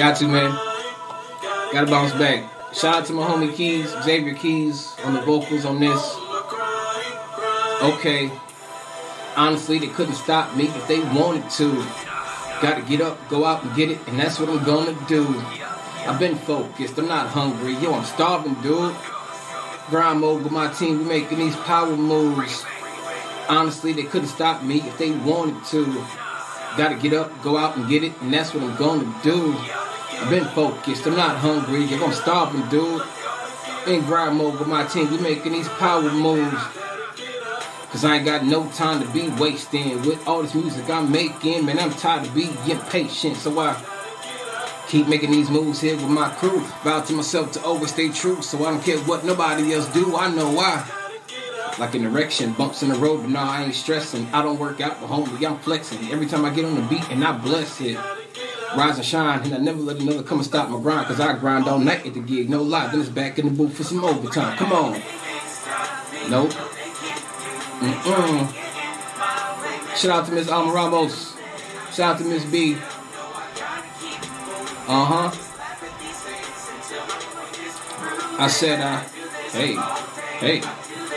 Got to, man. Gotta bounce back. Shout out to my homie Keys, Xavier Keys, on the vocals on this. Okay. Honestly, they couldn't stop me if they wanted to. Gotta get up, go out and get it, and that's what I'm gonna do. I've been focused, I'm not hungry. Yo, I'm starving, dude. Grind mode with my team, we making these power moves. Honestly, they couldn't stop me if they wanted to. Gotta get up, go out and get it, and that's what I'm gonna do. I've been focused, I'm not hungry. You're gonna starving, dude. In grind mode with my team, we making these power moves. Cause I ain't got no time to be wasting with all this music I'm making. Man, I'm tired of being impatient, so I keep making these moves here with my crew. Vow to myself to always stay true, so I don't care what nobody else do. I know why. Like an erection, bumps in the road, but no, I ain't stressing. I don't work out, but homie, I'm flexing. Every time I get on the beat and I bless it. Rise and shine, and I never let another come and stop my grind, cause I grind all night at the gig, no lie. Then it's back in the booth for some overtime. Come on. Nope. Mm-mm. Shout out to Miss Alma Ramos. Shout out to Miss B. Uh huh. I said, uh, hey, hey,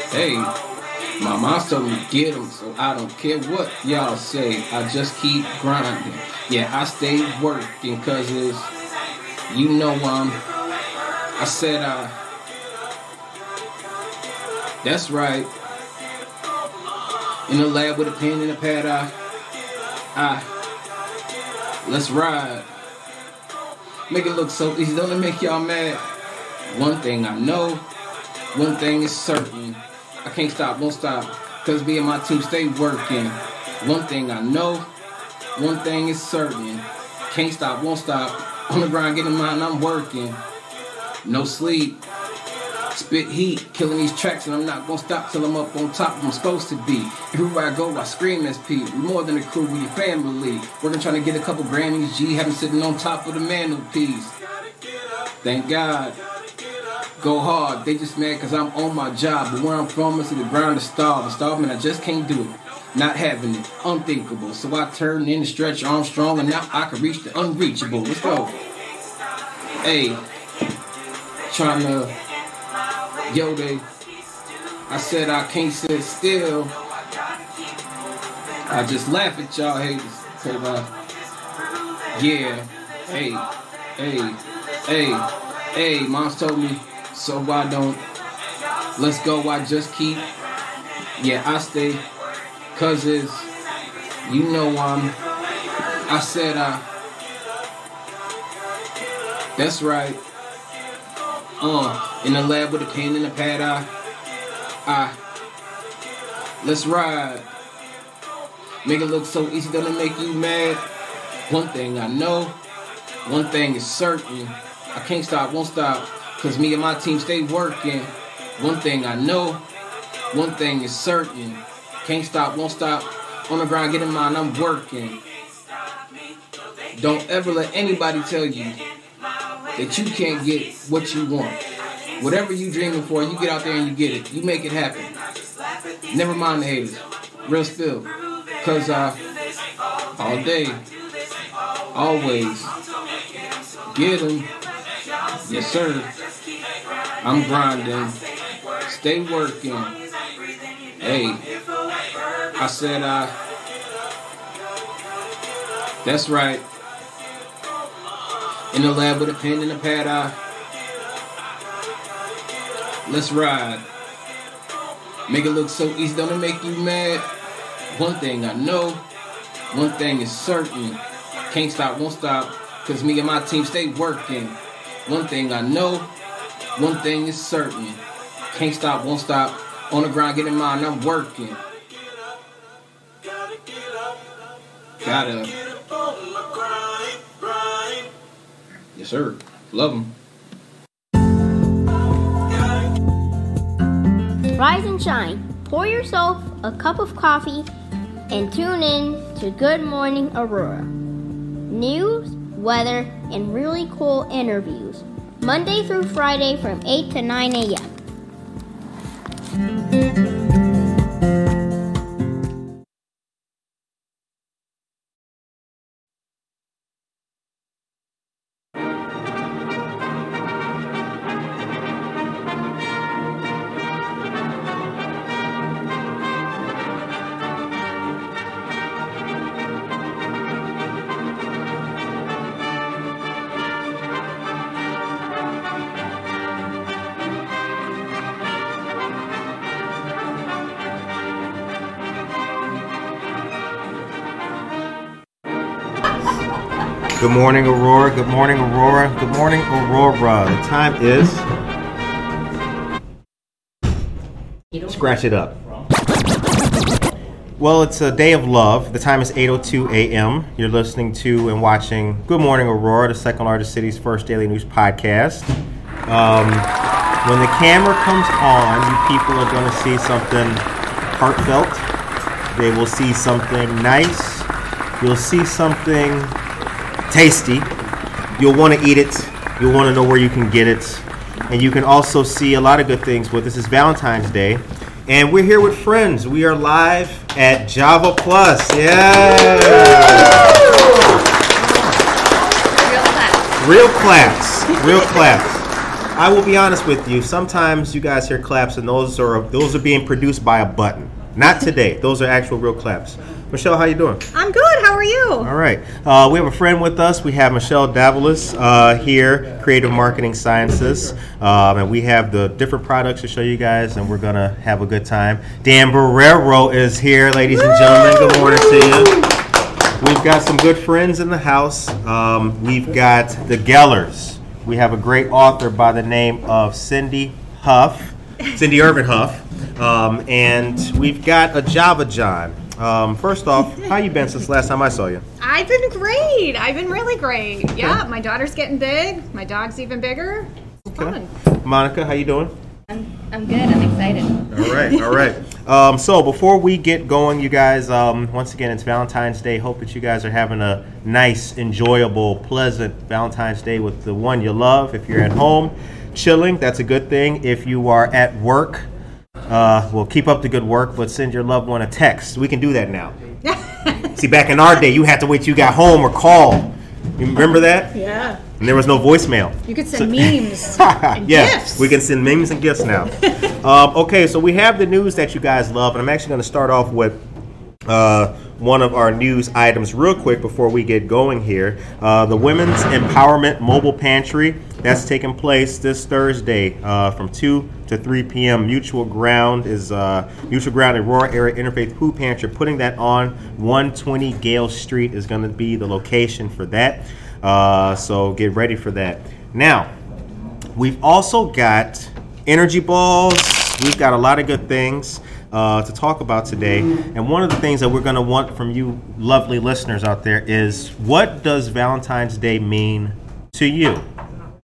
hey. My mom told me get them, so I don't care what y'all say. I just keep grinding. Yeah, I stay working, cause it's, you know, um, I said, uh, that's right. In the lab with a pen and a pad, I, I, let's ride. Make it look so easy, don't it make y'all mad? One thing I know, one thing is certain. I can't stop, won't stop, cause me and my team stay working. One thing I know, one thing is certain. Can't stop, won't stop. On the grind, getting mine, I'm working. No sleep. Spit heat, killing these tracks, and I'm not gonna stop till I'm up on top where I'm supposed to be. Everywhere I go, I scream SP. We more than a crew, we a family. Working trying to get a couple Grammys, G, having sitting on top of the mantelpiece. Thank God. Go hard, they just mad cause I'm on my job. But where I'm from is to the ground to starve. Starving, I just can't do it. Not having it, unthinkable. So I turn in and stretch arm strong, and now I can reach the unreachable. Let's go. Hey, trying to Yo, they. I said I can't sit still. I just laugh at y'all haters. Cause, uh, yeah. Hey, hey, hey, hey. Mom's told me, so why don't. Let's go, I just keep. Yeah, I stay. Cause it's. You know, um. I said, uh. That's right. Uh, in the lab with a pen and a pad, I, I, let's ride. Make it look so easy, doesn't make you mad? One thing I know, one thing is certain. I can't stop, won't stop, cause me and my team stay working. One thing I know, one thing is certain. Can't stop, won't stop. On the ground, get in mine, I'm working. Don't ever let anybody tell you that you can't get what you want. Whatever you dreaming for, you get out there and you get it. You make it happen. Never mind the haters. Real spill. Cause uh all day, always, get them. Yes sir. I'm grinding. Stay working. Hey, I said uh that's right. In the lab with a pen and a pad, I. Let's ride. Make it look so easy, don't it make you mad? One thing I know, one thing is certain. Can't stop, won't stop, cause me and my team stay working. One thing I know, one thing is certain. Can't stop, won't stop. On the ground, getting mine, I'm working. Gotta. Yes, sir. Love them. Rise and shine. Pour yourself a cup of coffee and tune in to Good Morning Aurora. News, weather, and really cool interviews. Monday through Friday from 8 to 9 a.m. morning, Aurora. Good morning, Aurora. Good morning, Aurora. The time is. Scratch it up. Well, it's a day of love. The time is 8:02 a.m. You're listening to and watching Good Morning Aurora, the second largest city's first daily news podcast. Um, when the camera comes on, you people are going to see something heartfelt. They will see something nice. You'll see something tasty. You'll want to eat it. You'll want to know where you can get it. And you can also see a lot of good things with this. is Valentine's Day. And we're here with friends. We are live at Java Plus. Yeah. Real claps. Real claps. I will be honest with you. Sometimes you guys hear claps, and those are those are being produced by a button. Not today. Those are actual real claps. Michelle, how you doing? I'm good. How are you? All right. Uh, we have a friend with us. We have Michelle Davalos uh, here, Creative Marketing Sciences, um, and we have the different products to show you guys, and we're gonna have a good time. Dan Barrero is here, ladies and gentlemen. Good morning to you. We've got some good friends in the house. Um, we've got the Gellers. We have a great author by the name of Cindy Huff, Cindy Ervin Huff, um, and we've got a Java John. Um, first off, how you been since last time I saw you? I've been great. I've been really great. Yeah, my daughter's getting big. My dog's even bigger. It's okay. fun. Monica, how you doing? I'm, I'm good. I'm excited. All right, all right. Um, so before we get going, you guys, um, once again, it's Valentine's Day. Hope that you guys are having a nice, enjoyable, pleasant Valentine's Day with the one you love. If you're at home, chilling, that's a good thing. If you are at work, uh, well, keep up the good work, but send your loved one a text. We can do that now. See, back in our day, you had to wait till you got home or call. You remember that? Yeah. And there was no voicemail. You could send so, memes and yeah, gifts. we can send memes and gifts now. um, okay, so we have the news that you guys love, and I'm actually going to start off with uh, one of our news items real quick before we get going here. Uh, the Women's Empowerment Mobile Pantry that's taking place this Thursday uh, from 2 to 3 p.m. Mutual Ground is uh, Mutual Ground Aurora Area Interfaith Food Pantry. Putting that on 120 Gale Street is going to be the location for that. Uh, so get ready for that. Now, we've also got energy balls. We've got a lot of good things uh, to talk about today. And one of the things that we're going to want from you, lovely listeners out there, is what does Valentine's Day mean to you?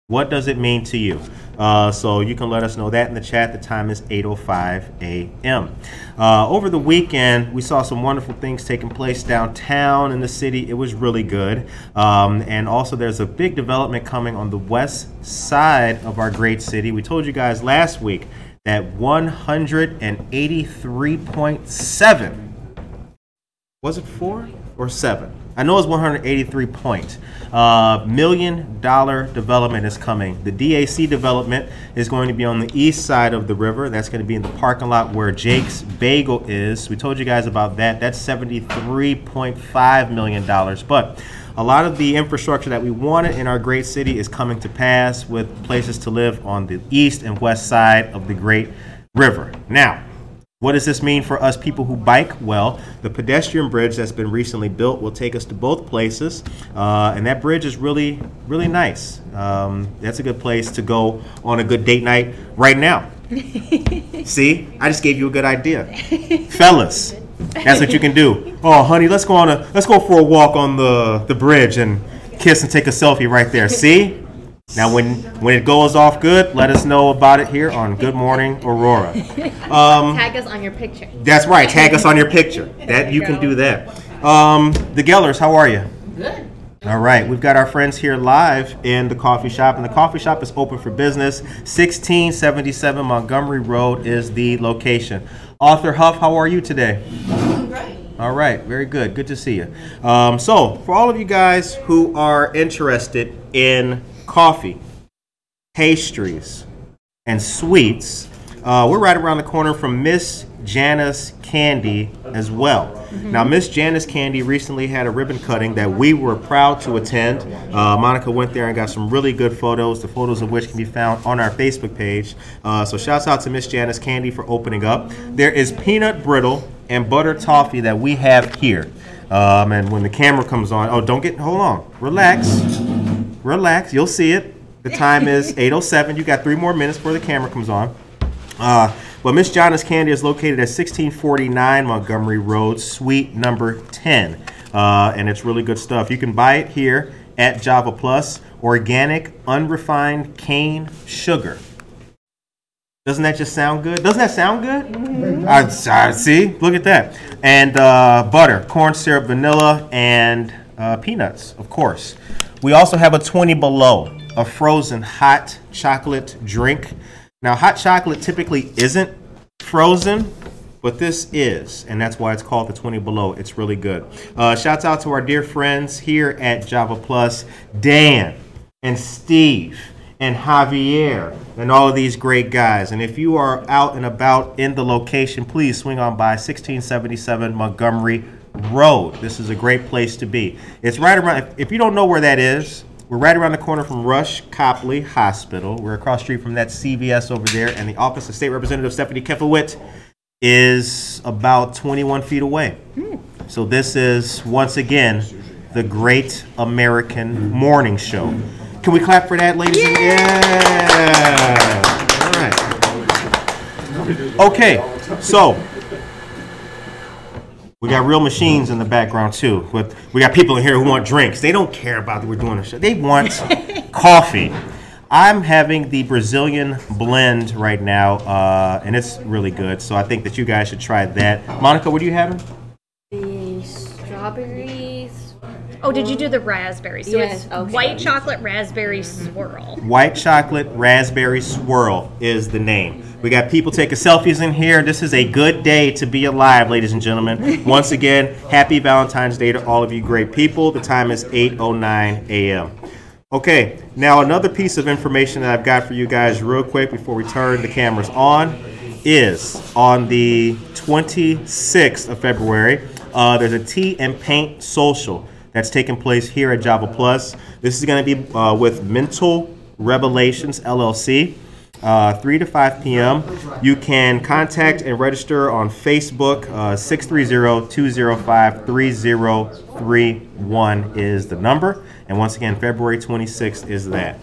What does it mean to you? Uh, so you can let us know that in the chat. The time is 8:05 a.m. Uh, over the weekend, we saw some wonderful things taking place downtown in the city. It was really good. Um, and also, there's a big development coming on the west side of our great city. We told you guys last week that 183.7 was it four or seven? I know it's 183 points. Uh, million dollar development is coming. The DAC development is going to be on the east side of the river. That's going to be in the parking lot where Jake's Bagel is. We told you guys about that. That's 73.5 million dollars. But a lot of the infrastructure that we wanted in our great city is coming to pass with places to live on the east and west side of the great river. Now, what does this mean for us people who bike? Well, the pedestrian bridge that's been recently built will take us to both places, uh, and that bridge is really, really nice. Um, that's a good place to go on a good date night right now. See, I just gave you a good idea, fellas. That's what you can do. Oh, honey, let's go on a let's go for a walk on the the bridge and kiss and take a selfie right there. See, now, when when it goes off good, let us know about it here on Good Morning Aurora. Um, tag us on your picture. That's right. Tag us on your picture. That you, you can do that. Um, the Gellers, how are you? Good. All right, we've got our friends here live in the coffee shop, and the coffee shop is open for business. 1677 Montgomery Road is the location. Author Huff, how are you today? Great. All right, very good. Good to see you. Um, so, for all of you guys who are interested in coffee, pastries, and sweets. Uh, we're right around the corner from Miss Janice Candy as well. Mm-hmm. Now, Miss Janice Candy recently had a ribbon cutting that we were proud to attend. Uh, Monica went there and got some really good photos, the photos of which can be found on our Facebook page. Uh, so, shouts out to Miss Janice Candy for opening up. There is peanut brittle and butter toffee that we have here. Um, and when the camera comes on, oh, don't get, hold on, relax, relax. You'll see it. The time is 8:07. You got three more minutes before the camera comes on. Uh, but Miss Jana's Candy is located at 1649 Montgomery Road, Suite number 10, uh, and it's really good stuff. You can buy it here at Java Plus. Organic, unrefined cane sugar. Doesn't that just sound good? Doesn't that sound good? I, I- see. Look at that. And uh, butter, corn syrup, vanilla, and uh, peanuts, of course. We also have a 20 below, a frozen hot chocolate drink. Now, hot chocolate typically isn't frozen, but this is, and that's why it's called the 20 below. It's really good. Uh, shouts out to our dear friends here at Java Plus, Dan and Steve and Javier and all of these great guys. And if you are out and about in the location, please swing on by 1677 Montgomery Road. This is a great place to be. It's right around, if, if you don't know where that is, we're right around the corner from Rush Copley Hospital. We're across the street from that CVS over there, and the office of State Representative Stephanie Kifowit is about 21 feet away. So this is once again the Great American Morning Show. Can we clap for that, ladies? and Yeah. All right. Okay. So we got real machines in the background too. But we got people in here who want drinks. They don't care about that we're doing a show. They want coffee. I'm having the Brazilian blend right now, uh, and it's really good. So I think that you guys should try that. Monica, what are you having? The strawberries. Oh, did you do the raspberry? So Yes, it's okay. white chocolate raspberry swirl. White chocolate raspberry swirl is the name. We got people taking selfies in here. This is a good day to be alive, ladies and gentlemen. Once again, happy Valentine's Day to all of you great people. The time is 8:09 a.m. Okay, now another piece of information that I've got for you guys real quick before we turn the cameras on is on the 26th of February, uh, there's a tea and paint social that's taking place here at Java Plus. This is going to be uh, with Mental Revelations LLC. Uh, 3 to 5 p.m. You can contact and register on Facebook. Uh, 630-205-3031 is the number. And once again, February 26th is that.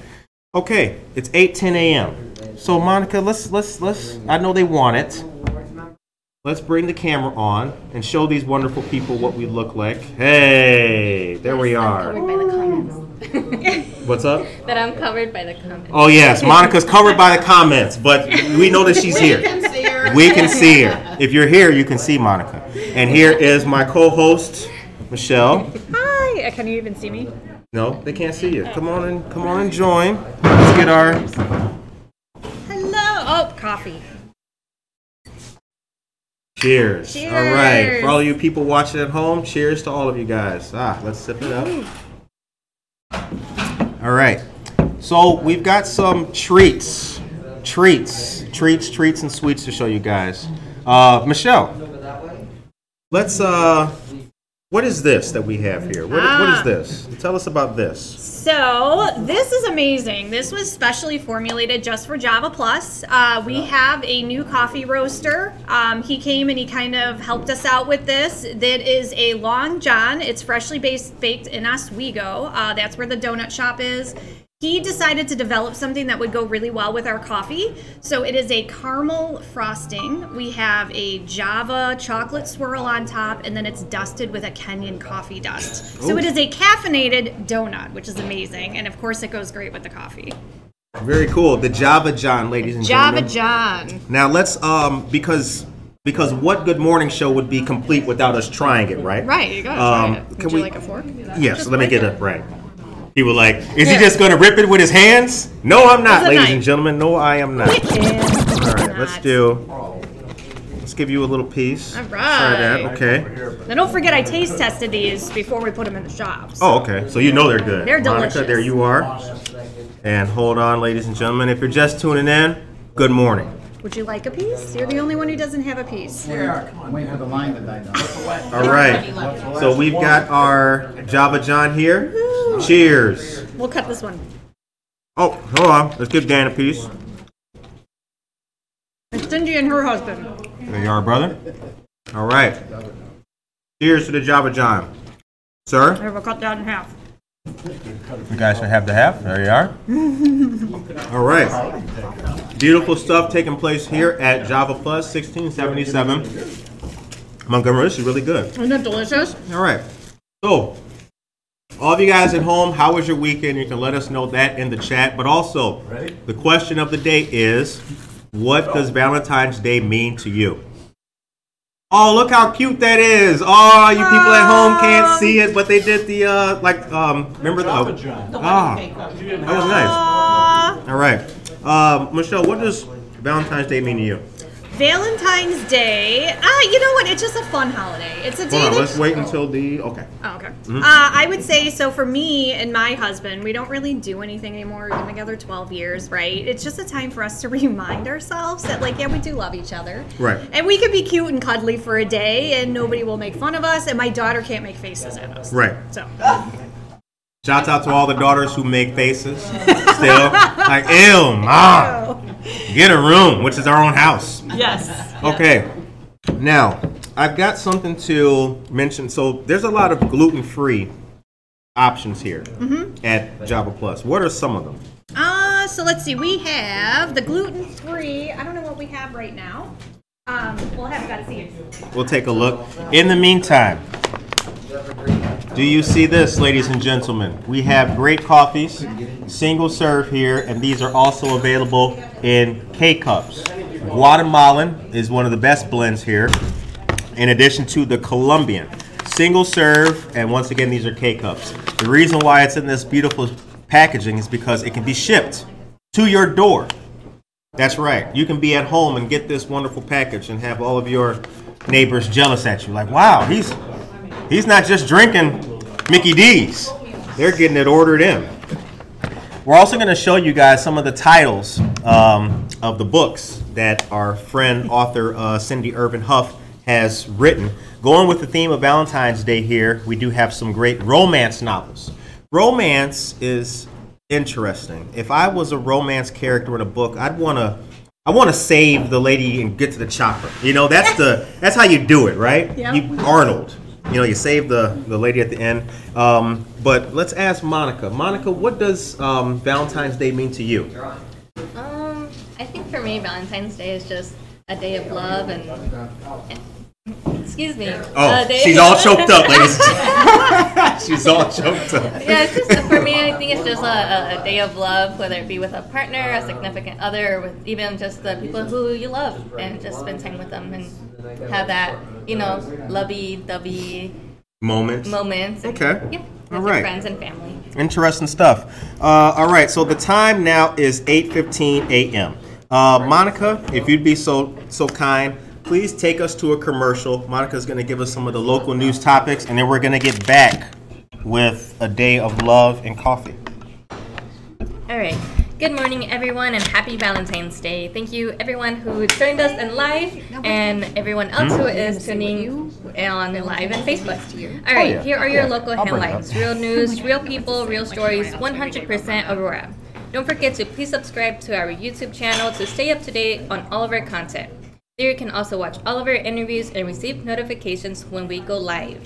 Okay, it's 8:10 a.m. So Monica, let's let's let's. I know they want it. Let's bring the camera on and show these wonderful people what we look like. Hey, there we are. Covered by the comments. What's up? that I'm covered by the comments. Oh yes, Monica's covered by the comments, but we know that she's here. We can see her. If you're here, you can see Monica. And here is my co-host, Michelle. Hi. Uh, Can you even see me? No, they can't see you. Come on and come on and join. Let's get our Hello. Oh, coffee. cheers. All right, Cheers. for all you people watching at home, cheers to all of you guys. Ah, let's sip it up. All right. So we've got some treats, treats, treats, treats, and sweets to show you guys. Uh, Michelle, let's. Uh, what is this that we have here? What, what is Ah. this? Tell us about this. So this is amazing. This was specially formulated just for Java Plus. Uh, we have a new coffee roaster. Um, he came and he kind of helped us out with this. That is a Long John. It's freshly based, baked in Oswego. Uh, that's where the donut shop is. He decided to develop something that would go really well with our coffee. So it is a caramel frosting. We have a Java chocolate swirl on top, and then it's dusted with a Kenyan coffee dust. So it is a caffeinated donut, which is amazing. And of course, it goes great with the coffee. Very cool. The Java John, ladies and Java gentlemen. Java John. Now let's um because because what good morning show would be complete without us trying it, right? Right, you gotta Um, try it. can Would we- you like a fork? Yes. Just let me get it right. He was like, "Is he just gonna rip it with his hands?" No, I'm not, ladies knife. and gentlemen. No, I am not. All right, let's do. Let's give you a little piece. All Try that. right. Okay. Now don't forget, I taste tested these before we put them in the shops. Oh, okay. So you know they're good. They're Monica, delicious. there you are. And hold on, ladies and gentlemen. If you're just tuning in, good morning. Would you like a piece? You're the only one who doesn't have a piece. Yeah, I'm Wait for the line to die down. All right. So we've got our Java John here. Cheers. We'll cut this one. Oh, hold on. Let's give Dan a piece. It's Cindy and her husband. There you are, brother. All right. Cheers to the Java John. Sir, I will cut that in half. You guys should have the half. There you are. All right. Beautiful stuff taking place here at Java Plus 1677. Montgomery, this is really good. Isn't it delicious? All right. So, all of you guys at home, how was your weekend? You can let us know that in the chat. But also, the question of the day is what does Valentine's Day mean to you? Oh, look how cute that is! Oh, you people at home can't see it, but they did the uh, like um, remember the ah, that was nice. All right, um, Michelle, what does Valentine's Day mean to you? Valentine's Day. Ah, you know what? It's just a fun holiday. It's a day Hold on, let's wait until the okay. Oh, okay. Uh, I would say so for me and my husband, we don't really do anything anymore. We've been together 12 years, right? It's just a time for us to remind ourselves that, like, yeah, we do love each other. Right. And we could be cute and cuddly for a day and nobody will make fun of us, and my daughter can't make faces at us. Right. So, Shouts out to all the daughters who make faces. Still, like, ew, mom, get a room, which is our own house. yes. Okay. Now, I've got something to mention. So, there's a lot of gluten-free options here at Java Plus. What are some of them? Uh, so let's see. We have the gluten free. I don't know what we have right now. Um, we'll have got to see it. We'll take a look. In the meantime, do you see this, ladies and gentlemen? We have great coffees, single serve here, and these are also available in K cups. Guatemalan is one of the best blends here, in addition to the Colombian. Single serve, and once again, these are K cups. The reason why it's in this beautiful packaging is because it can be shipped to your door. That's right. You can be at home and get this wonderful package and have all of your neighbors jealous at you. Like, wow, he's he's not just drinking Mickey D's. They're getting it ordered in. We're also going to show you guys some of the titles um, of the books that our friend, author uh, Cindy Ervin Huff has written. Going with the theme of Valentine's Day here, we do have some great romance novels. Romance is interesting. If I was a romance character in a book, I'd want to. I want to save the lady and get to the chopper. You know, that's the that's how you do it, right? Yeah. You Arnold. You know, you save the the lady at the end. Um, but let's ask Monica. Monica, what does um, Valentine's Day mean to you? Um, I think for me, Valentine's Day is just a day of love and. Excuse me. Oh, a day- she's all choked up, ladies. she's all choked up. yeah, it's just for me. I think it's just a, a, a day of love, whether it be with a partner, a significant other, or with even just the people who you love, and just spend time with them and have that, you know, lovey-dovey Moments. moments. and- Okay. Yeah, with All friends and family. Interesting stuff. Uh, all right, so the time now is 8:15 a.m. Uh, Monica, if you'd be so so kind, please take us to a commercial. Monica's going to give us some of the local news topics, and then we're going to get back with a day of love and coffee. All right. Good morning, everyone, and happy Valentine's Day. Thank you, everyone who joined us in live, and everyone else who is tuning on live and Facebook. All right, oh, here are your local I'll bring it headlines: real news, real people, real stories. 100% Aurora. Don't forget to please subscribe to our YouTube channel to stay up to date on all of our content. There you can also watch all of our interviews and receive notifications when we go live.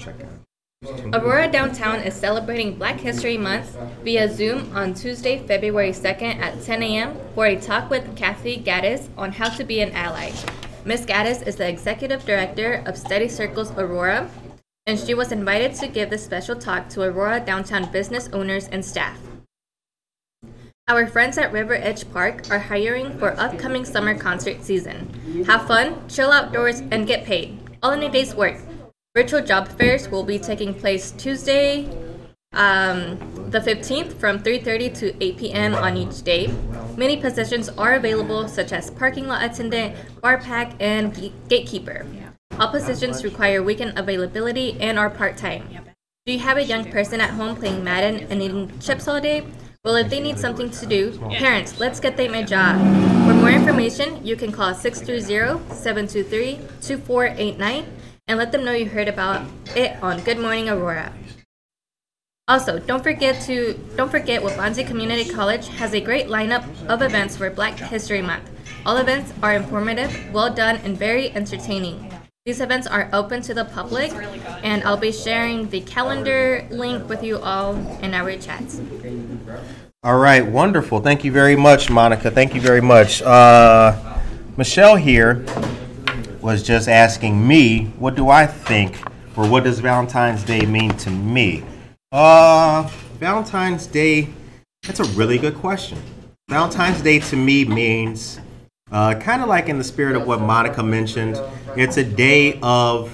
Aurora Downtown is celebrating Black History Month via Zoom on Tuesday, February 2nd at 10 a.m. for a talk with Kathy Gaddis on how to be an ally. Ms. Gaddis is the Executive Director of Study Circles Aurora, and she was invited to give this special talk to Aurora Downtown business owners and staff. Our friends at River Edge Park are hiring for upcoming summer concert season. Have fun, chill outdoors, and get paid. All in a day's work. Virtual job fairs will be taking place Tuesday, um, the 15th from 3.30 to 8 p.m. on each day. Many positions are available such as parking lot attendant, bar pack, and gatekeeper. All positions require weekend availability and are part-time. Do you have a young person at home playing Madden and eating chips all day? Well, if they need something to do, parents, let's get them a job. For more information, you can call 630-723-2489 and let them know you heard about it on Good Morning Aurora. Also, don't forget to don't forget Waubonsee Community College has a great lineup of events for Black History Month. All events are informative, well done, and very entertaining. These events are open to the public, and I'll be sharing the calendar link with you all in our chats. All right, wonderful. Thank you very much, Monica. Thank you very much. Uh, Michelle here was just asking me, what do I think, or what does Valentine's Day mean to me? Uh, Valentine's Day, that's a really good question. Valentine's Day to me means, uh, kind of like in the spirit of what Monica mentioned, it's a day of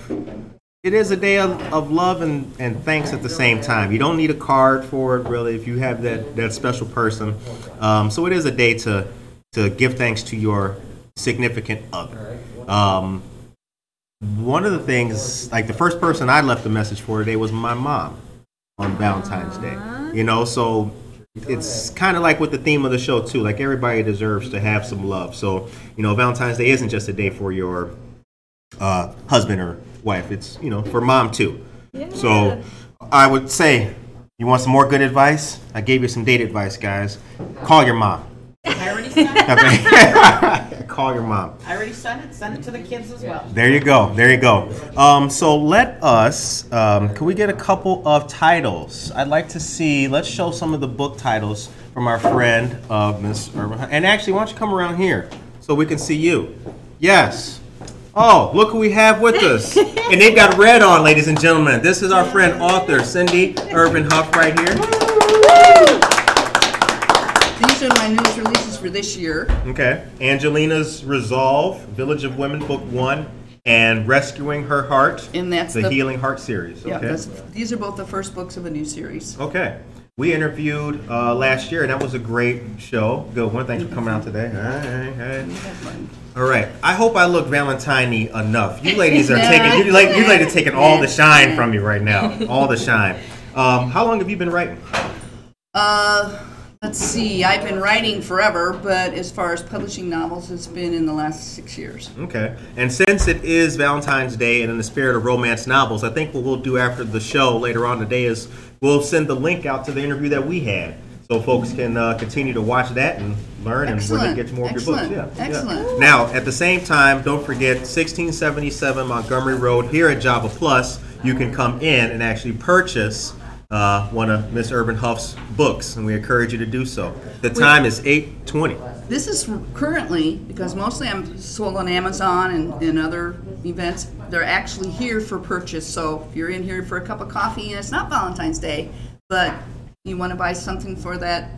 it is a day of, of love and, and thanks at the same time. You don't need a card for it, really, if you have that, that special person. Um, so it is a day to, to give thanks to your significant other. Um, one of the things, like the first person I left a message for today was my mom on Valentine's Day. You know, so it's kind of like with the theme of the show, too. Like everybody deserves to have some love. So, you know, Valentine's Day isn't just a day for your uh, husband or wife. It's you know for mom too. Yeah. So I would say, you want some more good advice? I gave you some date advice, guys. Call your mom. I already sent it. Okay. Call your mom. I already sent it. Send it to the kids as well. There you go. There you go. Um, so let us. Um, can we get a couple of titles? I'd like to see. Let's show some of the book titles from our friend uh, Miss Ervin. And actually, why don't you come around here so we can see you? Yes. Oh, look who we have with us. and they've got red on, ladies and gentlemen. This is our friend, author Cindy Ervin Huff, right here. These are my news releases for this year. Okay. Angelina's Resolve, Village of Women, Book One, and Rescuing Her Heart, And that's the, the- Healing Heart series. Yeah, Okay. that's, these are both the first books of a new series. Okay. We interviewed uh, last year, and that was a great show. Good one. Thanks for coming out today. All right. I hope I look Valentine enough. You ladies are taking you like you ladies are taking all the shine from me right now. All the shine. Um, how long have you been writing? Uh, let's see, I've been writing forever, but as far as publishing novels, it's been in the last six years. Okay. And since it is Valentine's Day and in the spirit of romance novels, I think what we'll do after the show later on today is we'll send the link out to the interview that we had. So folks can uh, continue to watch that and learn and Excellent. get more of your books. Yeah, Excellent. yeah. Now, at the same time, don't forget 1677 Montgomery Road here at Java Plus. You can come in and actually purchase uh, one of Miss Ervin Huff's books, and we encourage you to do so. The time is 8:20. This is currently, because mostly I'm sold on Amazon and, and other events, they're actually here for purchase. So if you're in here for a cup of coffee and it's not Valentine's Day, but you want to buy something for that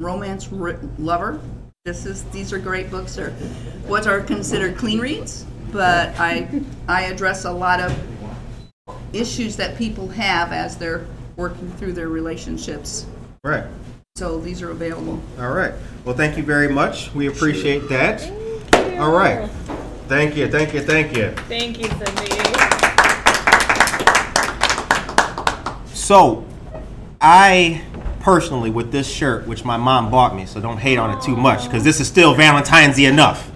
romance ri- lover, this is these are great books. They're what are considered clean reads, but I I address a lot of issues that people have as they're working through their relationships. Right. So these are available. All right. Well, thank you very much. We appreciate that. All right. Thank you. Thank you. Thank you. Thank you, Cindy. So, I personally, with this shirt, which my mom bought me, so don't hate on it too much, because this is still Valentine's Day enough.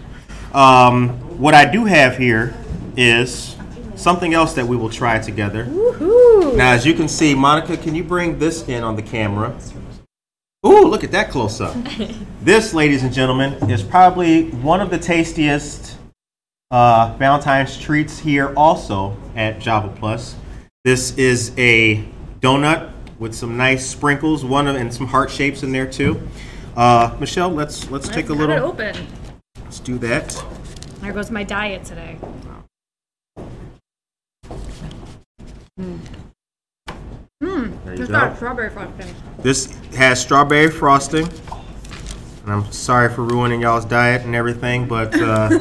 Um, what I do have here is something else that we will try together. Now, as you can see, Monica, can you bring this in on the camera? Ooh, look at that close up. this, ladies and gentlemen, is probably one of the tastiest uh, Valentine's treats here also at Java Plus. This is a donut with some nice sprinkles, one of, and some heart shapes in there too. Uh, Michelle, let's let's take a Cut it little. open. Let's do that. There goes my diet today. There you It's got go. strawberry frosting. This has strawberry frosting. And I'm sorry for ruining y'all's diet and everything, but uh,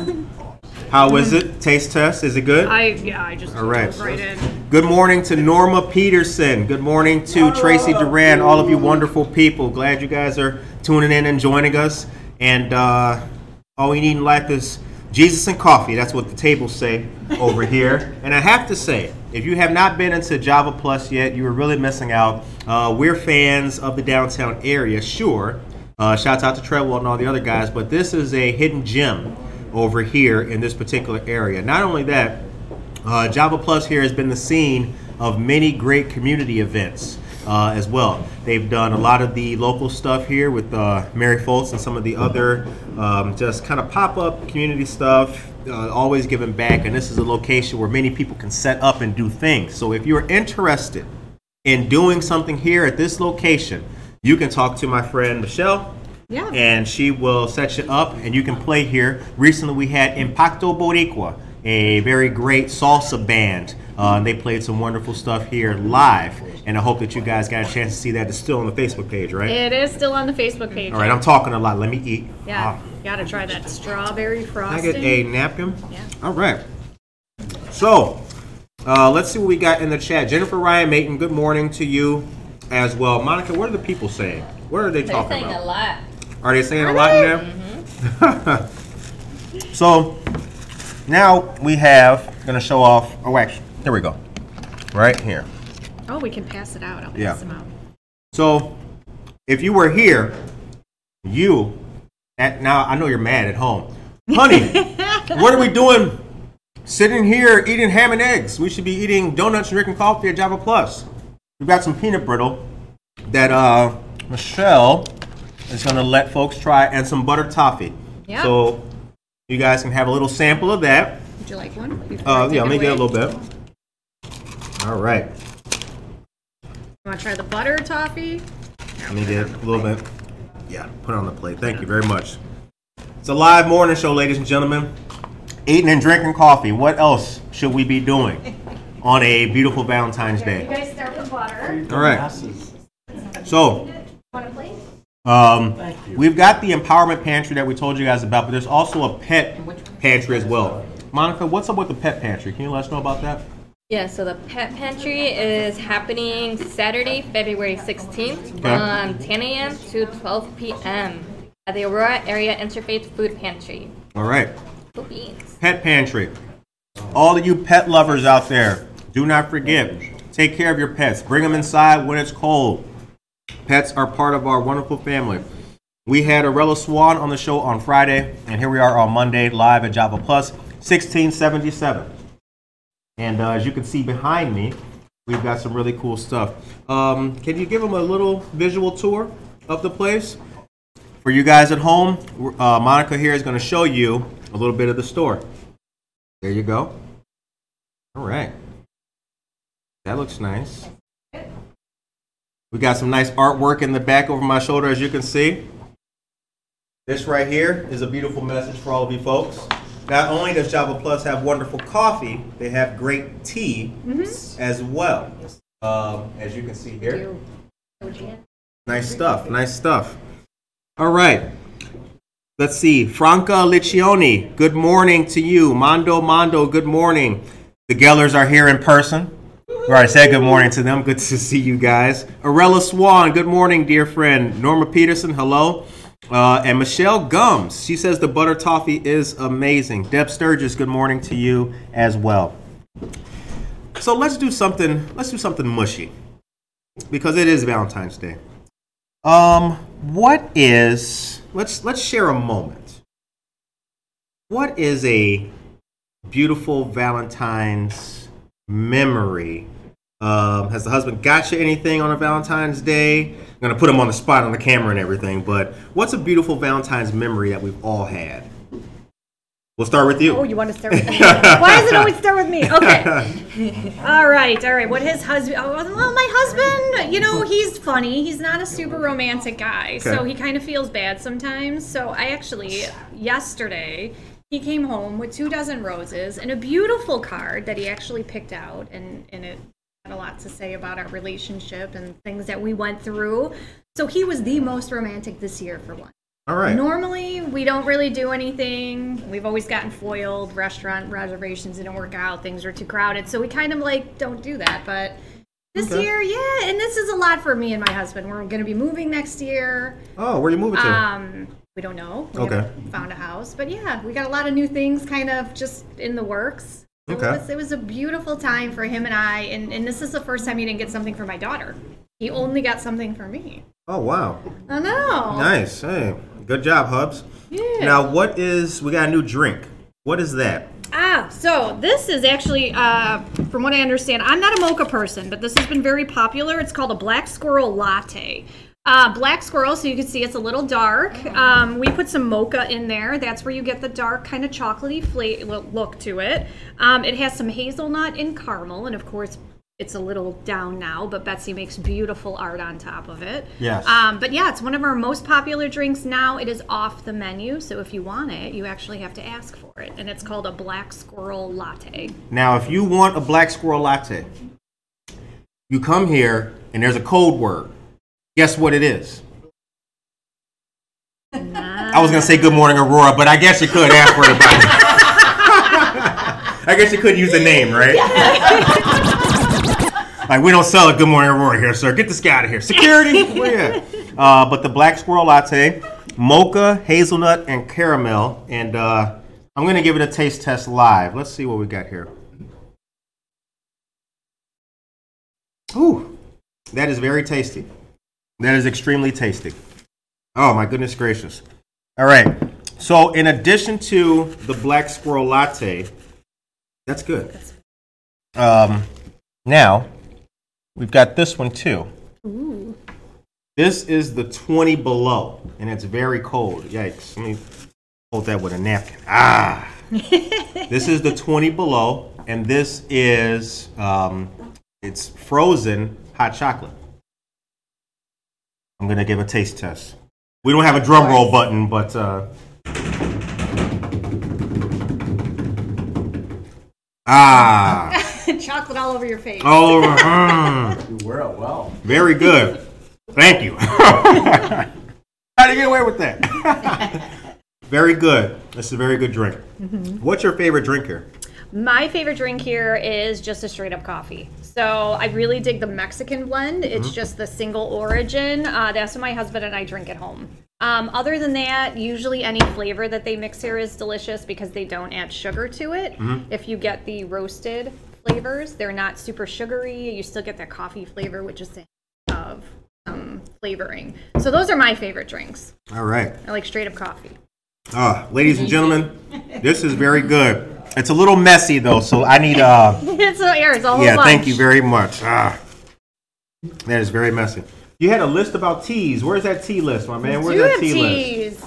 how is it? Taste test? Is it good? I yeah, I just All right. dove right in. Good morning to Norma Peterson. Good morning to Tracy Duran, all of you wonderful people. Glad you guys are tuning in and joining us. And uh, all we need in life is Jesus and coffee. That's what the tables say over here. And I have to say, if you have not been into Java Plus yet, you are really missing out. Uh, we're fans of the downtown area, sure. Uh, shouts out to Trevor and all the other guys, but this is a hidden gem over here in this particular area. Not only that, uh, Java Plus here has been the scene of many great community events. Uh, as well. They've done a lot of the local stuff here with uh, Mary Foltz and some of the other um, just kind of pop up community stuff. Uh, always giving back, and this is a location where many people can set up and do things. So if you're interested in doing something here at this location, you can talk to my friend Michelle Yeah. and she will set you up and you can play here. Recently, we had Impacto Boricua, a very great salsa band. Uh, they played some wonderful stuff here live. And I hope that you guys got a chance to see that. It's still on the Facebook page, right? It is still on the Facebook page. All right, I'm talking a lot. Let me eat. Yeah. Ah. Gotta try that strawberry Can I get a napkin? Yeah. All right. So, uh, let's see what we got in the chat. Jennifer Ryan Mayton, good morning to you as well. Monica, what are the people saying? What are they They're talking saying about? a lot. Are they saying a lot in there? so now we have going to show off. Oh, actually, here we go. Right here. Oh, we can pass it out. I'll pass Yeah. them out. So if you were here, you at now I know you're mad at home, honey. what are we doing? Sitting here eating ham and eggs. We should be eating donuts and drinking coffee at Java Plus. We've got some peanut brittle that uh, Michelle is going to let folks try, and some butter toffee. Yeah. So you guys can have a little sample of that. Would you like one? before I Uh, take yeah, it let me get a away? little bit. All right. You want to try the butter toffee? Let me get a little bit. Yeah, put it on the plate. Thank you very much. It's a live morning show, ladies and gentlemen. Eating and drinking coffee. What else should we be doing on a beautiful Valentine's You Day? guys start with butter. All right. So, um, we've got the empowerment pantry that we told you guys about, but there's also a pet pantry as well. Monica, what's up with the pet pantry? Can you let us know about that? Yeah, so the pet pantry is happening Saturday, February 16th Okay. from 10 a.m. to 12 p.m. at the Aurora Area Interfaith Food Pantry. All right. Cool beans. Pet Pantry. All of you pet lovers out there, do not forget, take care of your pets. Bring them inside when it's cold. Pets are part of our wonderful family. We had Arella Swan on the show on Friday, and here we are on Monday live at Java Plus 1677. And uh, as you can see behind me, we've got some really cool stuff. Um, can you give them a little visual tour of the place? For you guys at home, uh, Monica here is going to show you a little bit of the store. There you go. All right. That looks nice. We got some nice artwork in the back over my shoulder, as you can see. This right here is a beautiful message for all of you folks. Not only does Java Plus have wonderful coffee, they have great tea as well. Um, as you can see here. Nice stuff. Nice stuff. All right. Let's see. Franca Liccioni, good morning to you. Mondo Mondo, good morning. The Gellers are here in person. All right, say good morning to them. Good to see you guys. Arella Swan, good morning, dear friend. Norma Peterson, hello. Uh, and Michelle Gums, she says the butter toffee is amazing. Deb Sturgis, good morning to you as well. So let's do something. Let's do something mushy because it is Valentine's Day. Um, what is let's let's share a moment. What is a beautiful Valentine's memory? Um, has the husband got you anything on a Valentine's Day? I'm gonna put him on the spot on the camera and everything, but what's a beautiful Valentine's memory that we've all had? We'll start with you. Oh, you want to start with me? Why does it always start with me? Okay. all right, all right. What his husband? Oh, well, my husband. You know, he's funny. He's not a super romantic guy, so he kind of feels bad sometimes. So I actually yesterday he came home with two dozen roses and a beautiful card that he actually picked out, and and it had a lot to say about our relationship and things that we went through. So he was the most romantic this year for one. All right. Normally, we don't really do anything. We've always gotten foiled. Restaurant reservations didn't work out. Things were too crowded. So we kind of like don't do that. But this Okay. year, yeah, and this is a lot for me and my husband. We're going to be moving next year. Oh, where you moving to? Um, we don't know. We Okay. found a house. But yeah, we got a lot of new things kind of just in the works. Okay. It was, it was a beautiful time for him and I. And, and this is the first time he didn't get something for my daughter. He only got something for me. oh wow. I know. Nice. Hey, good job, Hubs. Yeah. Now, what is we got a new drink? What is that? Ah, so this is actually, uh, from what I understand, I'm not a mocha person, but this has been very popular. It's called a black squirrel latte. Uh, black squirrel, so you can see it's a little dark. Um, we put some mocha in there. That's where you get the dark, kind of chocolatey fla- look to it. Um, it has some hazelnut and caramel, and of course, it's a little down now, but Betsy makes beautiful art on top of it. Yes. Um, but yeah, it's one of our most popular drinks now. It is off the menu, so if you want it, you actually have to ask for it. And it's called a black squirrel latte. Now, if you want a black squirrel latte, you come here and there's a code word. Guess what it is? I was gonna say good morning, Aurora, but I guess you could ask for everybody. I guess you could use the name, right? like we don't sell a good morning, Aurora here, sir. Get this guy out of here. Security, where? Uh, but the black squirrel latte, mocha, hazelnut, and caramel, and uh, I'm gonna give it a taste test live. Let's see what we got here. Ooh, that is very tasty. That is extremely tasty. Oh my goodness gracious. All right. So in addition to the black squirrel latte, that's good. Um, now we've got this one too. This is the 20 below, and it's very cold. Yikes. Let me hold that with a napkin. Ah. this is the 20 below, and this is um, it's frozen hot chocolate. I'm gonna give a taste test. We don't have a drum roll button, but uh, ah, Chocolate all over your face. all over. mm, You wear it well. very good. Thank you. How did you get away with that? very good. This is a very good drink. What's your favorite drink here? My favorite drink here is just a straight up coffee. So I really dig the Mexican blend. It's just the single origin. Uh, that's what my husband and I drink at home. Um, other than that, usually any flavor that they mix here is delicious because they don't add sugar to it. If you get the roasted flavors, they're not super sugary. You still get that coffee flavor, which is the of um, flavoring. So those are my favorite drinks. All right. I like straight up coffee. Ah, ladies and gentlemen, this is very good. It's a little messy though, so I need uh it's a, here, it's a whole yeah, bunch. thank you very much. Ah, that is very messy. You had a list about teas. Where's that tea list, my man? Where's that tea list?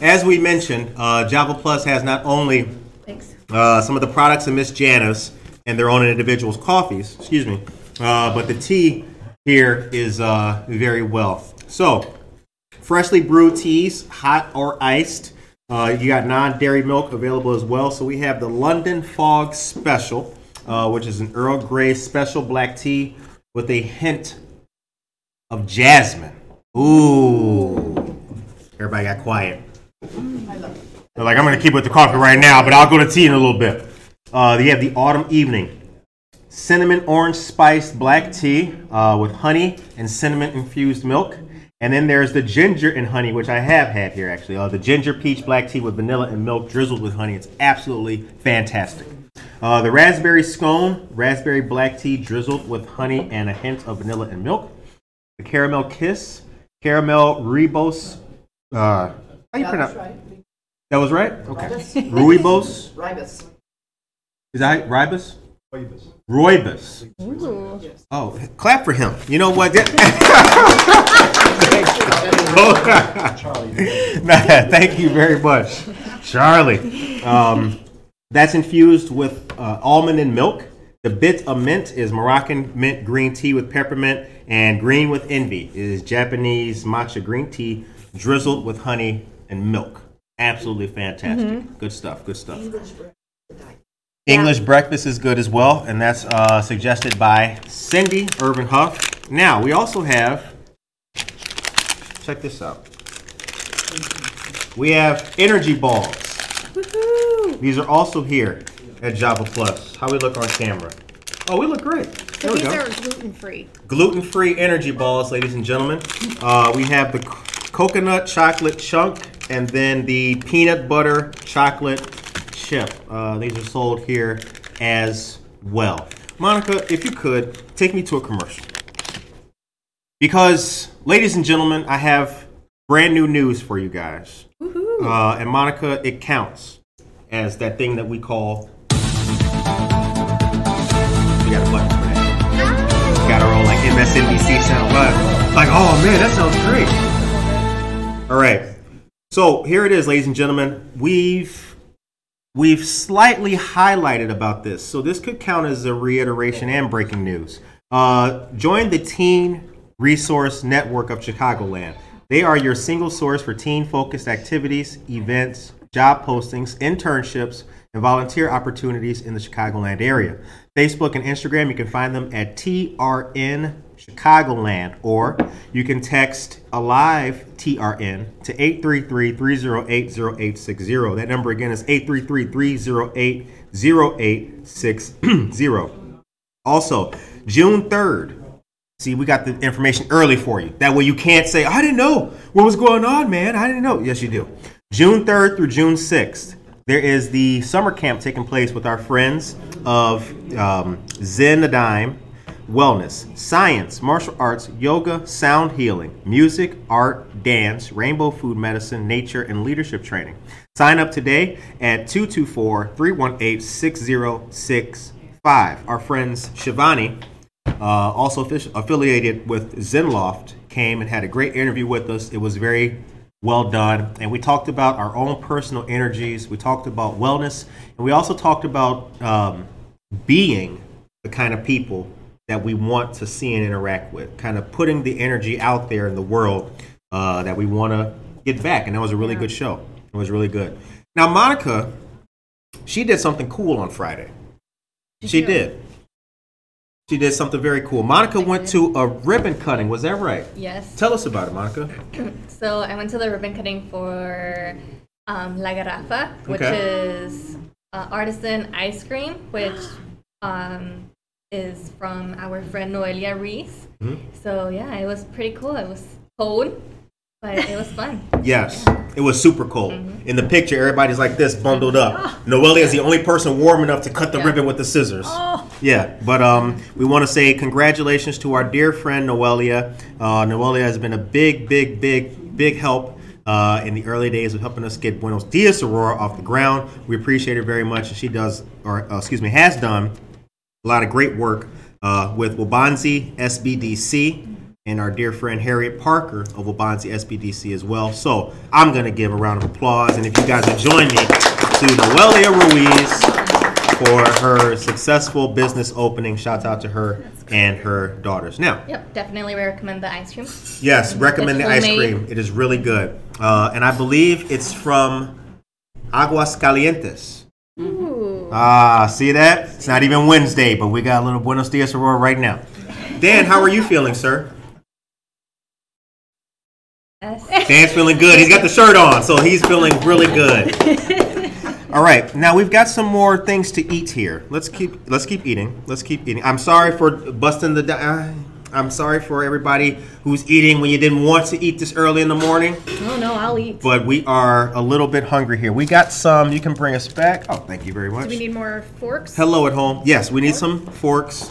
As we mentioned, uh, Java Plus has not only Thanks. uh, some of the products of Miss Janice and their own individuals' coffees, excuse me, uh, but the tea here is uh, very well. So, freshly brewed teas, hot or iced. Uh, you got non-dairy milk available as well. So we have the London Fog Special, uh, which is an Earl Grey special black tea with a hint of jasmine. Ooh. Everybody got quiet. They're like, I'm to keep with the coffee right now, but I'll go to tea in a little bit. Uh, you have the Autumn Evening. Cinnamon orange spiced black tea uh, with honey and cinnamon infused milk. And then there's the ginger and honey, which I have had here actually. Uh, the ginger peach black tea with vanilla and milk drizzled with honey. It's absolutely fantastic. Uh, the raspberry scone, raspberry black tea drizzled with honey and a hint of vanilla and milk. The caramel kiss, caramel ribos. Uh, how you pronounce? That was right. Okay. Ruibos. Ribus. Is that right? Ribus? Roibus. Oh, clap for him. You know what? Thank you very much, Charlie. Um, that's infused with uh, almond and milk. The bit of mint is Moroccan mint green tea with peppermint, and green with envy is Japanese matcha green tea drizzled with honey and milk. Absolutely fantastic. Good stuff. Good stuff. English breakfast is good as well, and that's uh, suggested by Cindy Ervin Huff. Now, we also have, check this out. We have energy balls. These are also here at Java Plus. How we look on camera? Oh, we look great. There we These are gluten free. Gluten-free energy balls, ladies and gentlemen. Uh, we have the coconut chocolate chunk and then the peanut butter chocolate chip. Uh, these are sold here as well. Monica, if you could, take me to a commercial. Because, ladies and gentlemen, I have brand new news for you guys. Uh, and Monica, it counts. as that thing that we call. We got a button for that. Got our own like MSNBC sound. Like, like, oh man, that sounds great. All right. So here it is, ladies and gentlemen. We've we've slightly highlighted about this, so this could count as a reiteration and breaking news. Uh, join the Teen Resource Network of Chicagoland. They are your single source for teen-focused activities, events, job postings, internships, and volunteer opportunities in the Chicagoland area. Facebook and Instagram, you can find them at TRN Chicagoland, or you can text Alive TRN to 833-308-0860. That number again is 833-308-0860. Also, June 3rd, See, we got the information early for you. That way you can't say, I didn't know what was going on, man. I didn't know. Yes, you do. June 3rd through June 6th, there is the summer camp taking place with our friends of um, Zen Dime Wellness, Science, Martial Arts, Yoga, Sound Healing, Music, Art, Dance, Rainbow Food Medicine, Nature, and Leadership Training. Sign up today at 224 318 6065. Our friends Shivani uh, also affi- affiliated with Zenloft, came and had a great interview with us. It was very well done. And we talked about our own personal energies. We talked about wellness. And we also talked about um, being the kind of people that we want to see and interact with, kind of putting the energy out there in the world uh, that we want to get back. And that was a really good show. It was really good. Now, Monica, she did something cool on Friday. She did. She did something very cool. Monica went to a ribbon cutting. Was that right? Yes. Tell us about it, Monica. So I went to the ribbon cutting for um, La Garrafa, which Okay. is uh, artisan ice cream, which um, is from our friend Noelia Reese. Mm-hmm. So yeah, it was pretty cool. It was cold, but it was fun. Yes, it was super cold. In the picture, everybody's like this, bundled up. Noelia is the only person warm enough to cut the Yeah. ribbon with the scissors. Yeah, but um, we want to say congratulations to our dear friend Noelia. Uh, Noelia has been a big, big, big, big help. Uh, in the early days of helping us get Buenos Dias Aurora off the ground, we appreciate her very much. And she does, or uh, excuse me, has done a lot of great work uh, with Waubonsee SBDC and our dear friend Harriet Parker of Waubonsee SBDC as well. So I'm going to give a round of applause. And if you guys would join me to Noelia Ruiz for her successful business opening, shout out to her and her daughters. Now, Yep, definitely recommend the ice cream. yes, recommend the ice cream. It is really good. Uh, and I believe it's from Aguas Calientes. Ah, see that? It's not even Wednesday, but we got a little Buenos Dias Aurora right now. Dan, how are you feeling, sir? Dan's feeling good. He's got the shirt on, so he's feeling really good. All right, now we've got some more things to eat here. Let's keep let's keep eating. Let's keep eating. I'm sorry for busting the. di- Uh, I'm sorry for everybody who's eating when you didn't want to eat this early in the morning. Oh no, I'll eat. But we are a little bit hungry here. We got some. You can bring us back. Oh, thank you very much. Do we need more forks? Hello at home. Yes, we need some forks.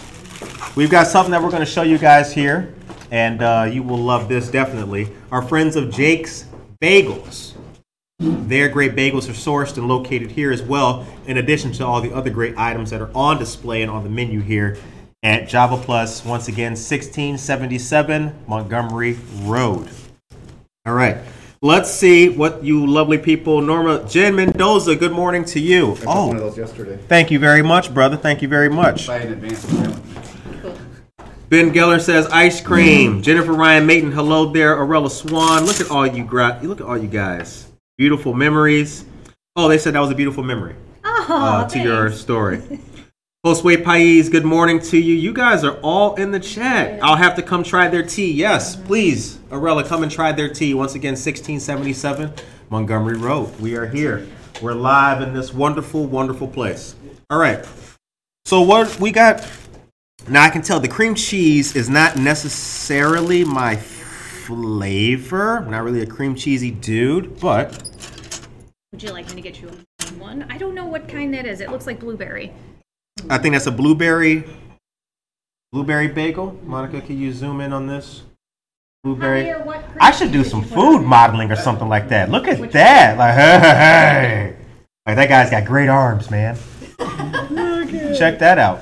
We've got something that we're going to show you guys here, and uh, you will love this definitely. Our friends of Jake's Bagels. Their great bagels are sourced and located here as well, in addition to all the other great items that are on display and on the menu here at Java Plus, once again, 1677 Montgomery Road. All right. Let's see what you lovely people, Norma, Jen Mendoza, good morning to you. I Oh, one of those yesterday. Thank you very much, brother. Thank you very much. Buy in advance. and mail it. Ben Geller says ice cream. Jennifer Ryan Maton, hello there. Arella Swan, look at all you gra- Look at all you guys. Beautiful memories. Oh, they said that was a beautiful memory uh, to your story. Josue Pais, good morning to you. You guys are all in the chat. I'll have to come try their tea. Yes, please, Arella, come and try their tea. Once again, 1677 Montgomery Road. We are here. We're live in this wonderful, wonderful place. All right. So what we got now I can tell the cream cheese is not necessarily my flavor. I'm not really a cream cheesy dude, but Would you like me to get you one? I don't know what kind that is. It looks like blueberry. I think that's a blueberry blueberry bagel. Monica, can you zoom in on this? Blueberry. Javier, I should do some did you put on food modeling or something like that. Look at that. Like hey, hey, hey. Like that guy's got great arms, man. Check that out.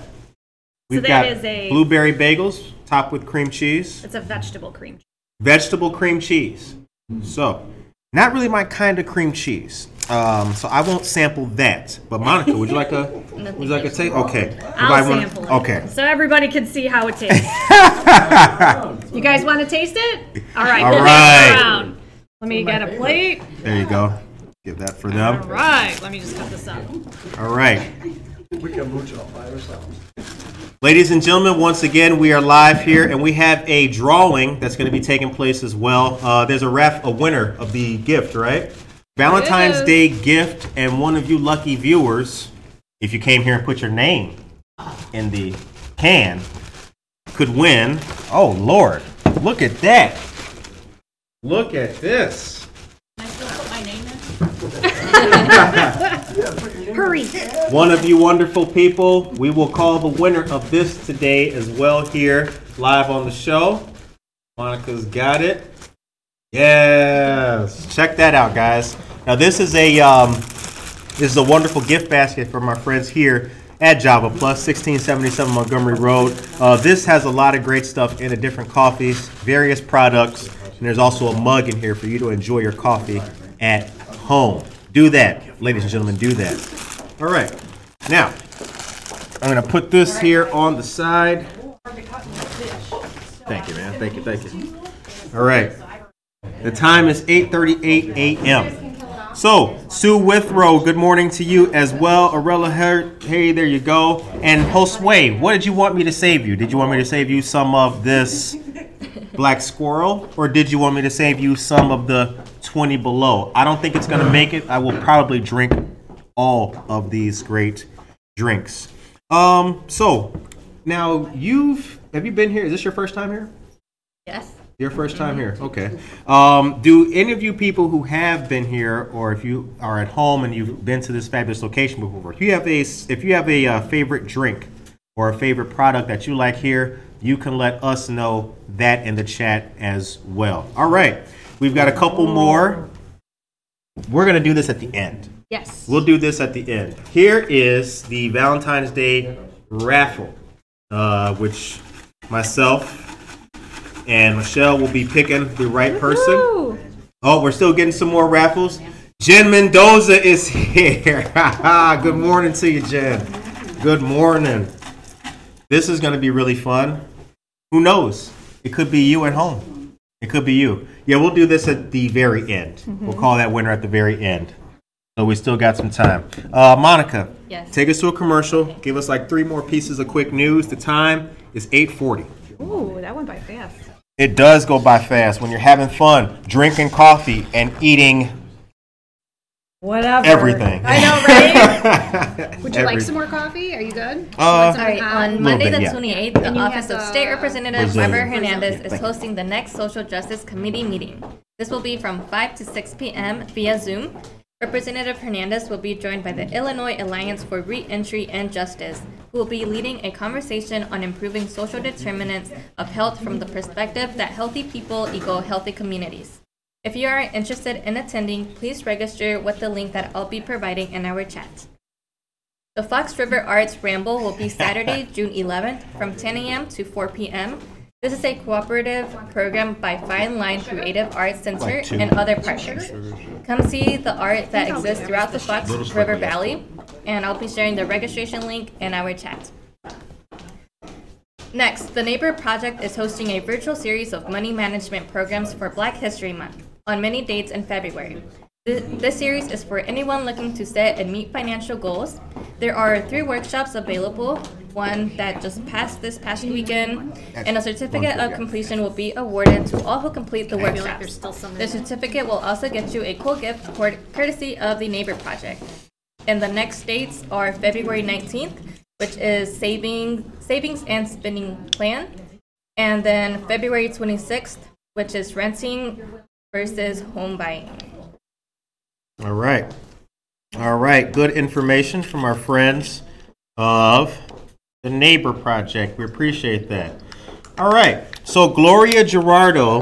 We've that got is a- blueberry bagels topped with cream cheese, It's a vegetable cream. Cheese. Vegetable cream cheese. So, not really my kind of cream cheese. Um, so I won't sample that. But Monica, would you like a would you like a taste? Okay. I'll Everybody wanna- sample it. Okay. So everybody can see how it tastes. you guys want to taste it? All right. All we'll right. pass it around. Let me get a plate. There you go. Give that for them. right. Let me just cut this up. All right. Ladies and gentlemen, once again, we are live here, and we have a drawing that's going to be taking place as well. Uh, there's a ref, a winner of the gift, right? Valentine's Day gift, and one of you lucky viewers, if you came here and put your name in the can, could win. Oh Lord, look at that! Look at this. Hurry. One of you wonderful people. We will call the winner of this today as well here live on the show. Monica's got it. Yes. Check that out, guys. Now this is a um, this is a wonderful gift basket from our friends here at Java Plus, 1677 Montgomery Road. Uh, this has a lot of great stuff in it, different coffees, various products, and there's also a mug in here for you to enjoy your coffee at home. Do that, ladies and gentlemen, do that. All right. Now, I'm to put this here on the side. Thank you, man. Thank you, thank you. All right. The time is 8:38 a.m. So, Sue Withrow, good morning to you as well. Arella, hey, there you go. And Josue, what did you want me to save you? Did you want me to save you some of this black squirrel, or did you want me to save you some of the 20 below? I don't think it's gonna make it. I will probably drink all of these great drinks. Um, so now you've have you been here? Is this your first time here? Yes. Your first time here, okay. Um, do any of you people who have been here, or if you are at home and you've been to this fabulous location before, if you have a if you have a uh, favorite drink or a favorite product that you like here, you can let us know that in the chat as well. All right, we've got a couple more. We're gonna do this at the end. Yes. We'll do this at the end. Here is the Valentine's Day raffle, uh, which myself and Michelle will be picking the right person. Oh, we're still getting some more raffles. Jen Mendoza is here. Good morning to you, Jen. Good morning. This is going to be really fun. Who knows? It could be you at home. It could be you. Yeah, we'll do this at the very end. We'll call that winner at the very end. So we still got some time. Uh, Monica, Yes. take us to a commercial. Give us like three more pieces of quick news. The time is 840. Ooh, that went by fast. It does go by fast when you're having fun, drinking coffee, and eating Whatever. everything. I know, right? Would you like Every- some more coffee? Are you good? Uh, All right, on Monday bit, the yeah. 28th, the And you Office have of the State Representative Brazilian. Weber Hernandez Yeah, is thank you. hosting the next Social Justice Committee meeting. This will be from 5 to 6 p.m. via Zoom. Representative Hernandez will be joined by the Illinois Alliance for Reentry and Justice, who will be leading a conversation on improving social determinants of health from the perspective that healthy people equal healthy communities. If you are interested in attending, please register with the link that I'll be providing in our chat. The Fox River Arts Ramble will be Saturday, June 11th from 10 a.m. to 4 p.m. This is a cooperative program by Fine Line Creative Arts Center and other partners. Come see the art that exists throughout the Fox River Valley, and I'll be sharing the registration link in our chat. Next, the Neighbor Project is hosting a virtual series of money management programs for Black History Month on many dates in February. This series is for anyone looking to set and meet financial goals. There are three workshops available, one that just passed this past weekend, and a certificate of completion will be awarded to all who complete the feel like workshops. there's still some in The certificate will also get you a cool gift courtesy of the Neighbor Project. And the next dates are February 19th, which is saving savings and spending plan, and then February 26th, which is renting versus home buying. All right. All right. Good information from our friends of the Neighbor Project. We appreciate that. All right. So, Gloria Gerardo,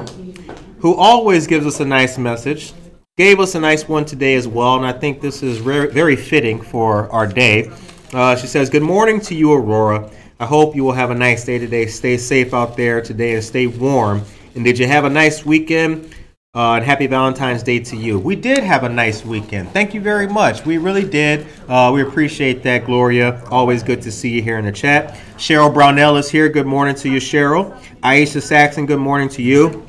who always gives us a nice message, gave us a nice one today as well, and I think this is very, very fitting for our day. Uh, she says, Good morning to you, Aurora. I hope you will have a nice day today. Stay safe out there today and stay warm. And did you have a nice weekend? Uh, and happy Valentine's Day to you. We did have a nice weekend. Thank you very much. We really did. Uh, we appreciate that, Gloria. Always good to see you here in the chat. Cheryl Brownell is here. Good morning to you, Cheryl. Aisha Saxon, good morning to you.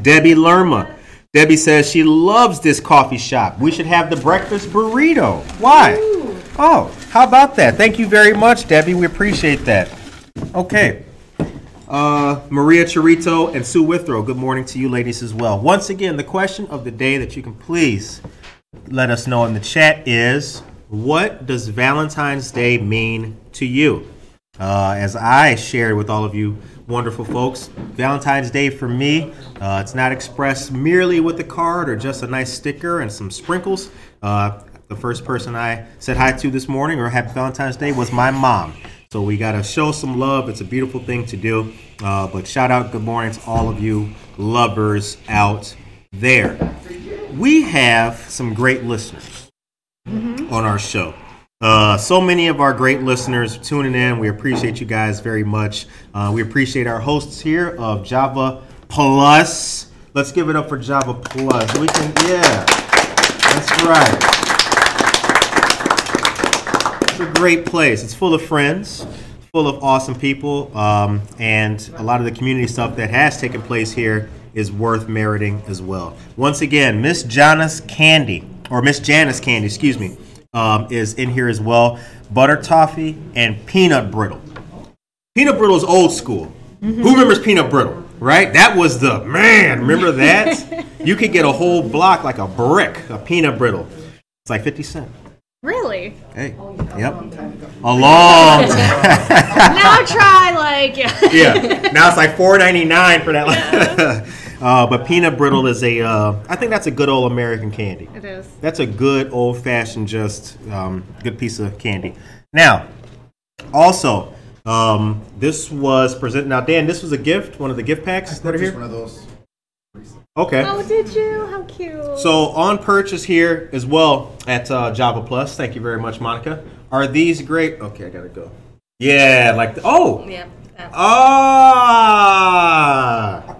Debbie Lerma. Debbie says she loves this coffee shop. We should have the breakfast burrito. Why? Oh, how about that? Thank you very much, Debbie. We appreciate that. Okay. Uh, Maria Chirito and Sue Withrow, good morning to you ladies as well. Once again, the question of the day that you can please let us know in the chat is what does Valentine's Day mean to you? Uh, as I shared with all of you wonderful folks, Valentine's Day for me, uh, it's not expressed merely with a card or just a nice sticker and some sprinkles. Uh, the first person I said hi to this morning or Happy Valentine's Day was my mom. So we got to show some love. It's a beautiful thing to do. Uh, but shout out, good morning to all of you lovers out there. We have some great listeners on our show. Uh, so many of our great listeners tuning in. We appreciate you guys very much. Uh, we appreciate our hosts here of Java Plus. Let's give it up for Java Plus. We can, yeah, that's right. It's a great place. It's full of friends, full of awesome people, um, and a lot of the community stuff that has taken place here is worth meriting as well. Once again, Miss Janice Candy, or Miss Janice Candy, excuse me, um, is in here as well. Butter toffee and peanut brittle. Peanut brittle is old school. Who remembers peanut brittle? Right? That was the man. Remember that? you could get a whole block like a brick of peanut brittle. It's like 50 cents. Really? Hey, yep. A long time. now try like yeah. Now it's like four ninety nine for that. uh, but peanut brittle is a. Uh, I think that's a good old American candy. It is. That's a good old fashioned, just um, good piece of candy. Now, also, um, this was presented. Now, Dan, this was a gift. One of the gift packs that are Just here. one of those. Okay. Oh, did you? How cute. So on purchase here as well at uh, Java Plus. Thank you very much, Monica. Are these great? Okay, I gotta go. Yeah, like the, oh Yeah. ah,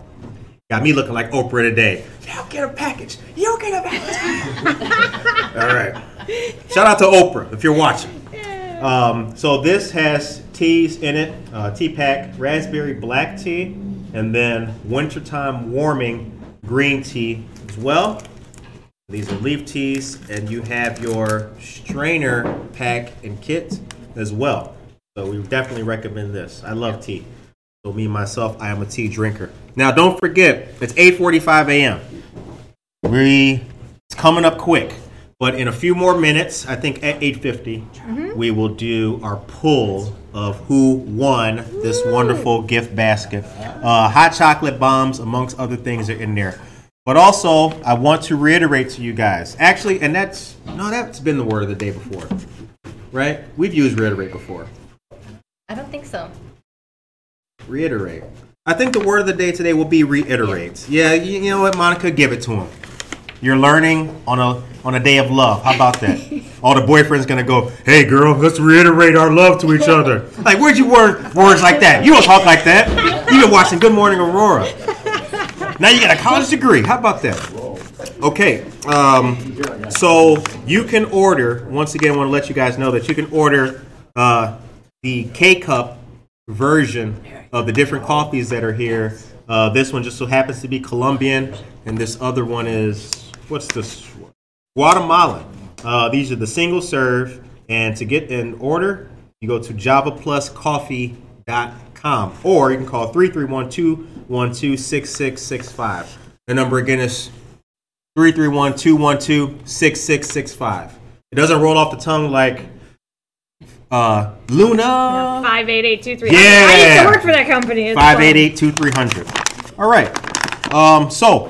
got me looking like Oprah today. You don't get a package. You don't get a package. All right. Shout out to Oprah if you're watching. Um, so this has teas in it, uh, tea pack, raspberry black tea, and then wintertime warming green tea as well. These are leaf teas, and you have your strainer pack and kit as well. So we definitely recommend this. I love tea. So me myself, I am a tea drinker. Now don't forget, it's 8:45 a.m. We it's coming up quick, but in a few more minutes, I think at 8:50, mm-hmm. we will do our pull of who won this wonderful gift basket. Uh, hot chocolate bombs, amongst other things, are in there. But also, I want to reiterate to you guys. Actually, and that's no, that's been the word of the day before, right? We've used reiterate before. I don't think so. Reiterate. I think the word of the day today will be reiterate. Yeah, you, you know what, Monica, give it to him. You're learning on a on a day of love. How about that? All the boyfriends gonna go, hey girl, let's reiterate our love to each other. Like, where'd you learn words like that? You don't talk like that. You've been watching Good Morning Aurora. Now you got a college degree. How about that? Okay, um, so you can order. Once again, I want to let you guys know that you can order uh, the K cup version of the different coffees that are here. Uh, this one just so happens to be Colombian, and this other one is what's this? Guatemalan. Uh, these are the single serve, and to get an order, you go to javapluscoffee.com or you can call 331 212 6665. The number again is 331 212 6665. It doesn't roll off the tongue like uh, Luna. Five eight eight two three. Yeah. I used to work for that company. Five eight eight two three hundred. All right. Um, so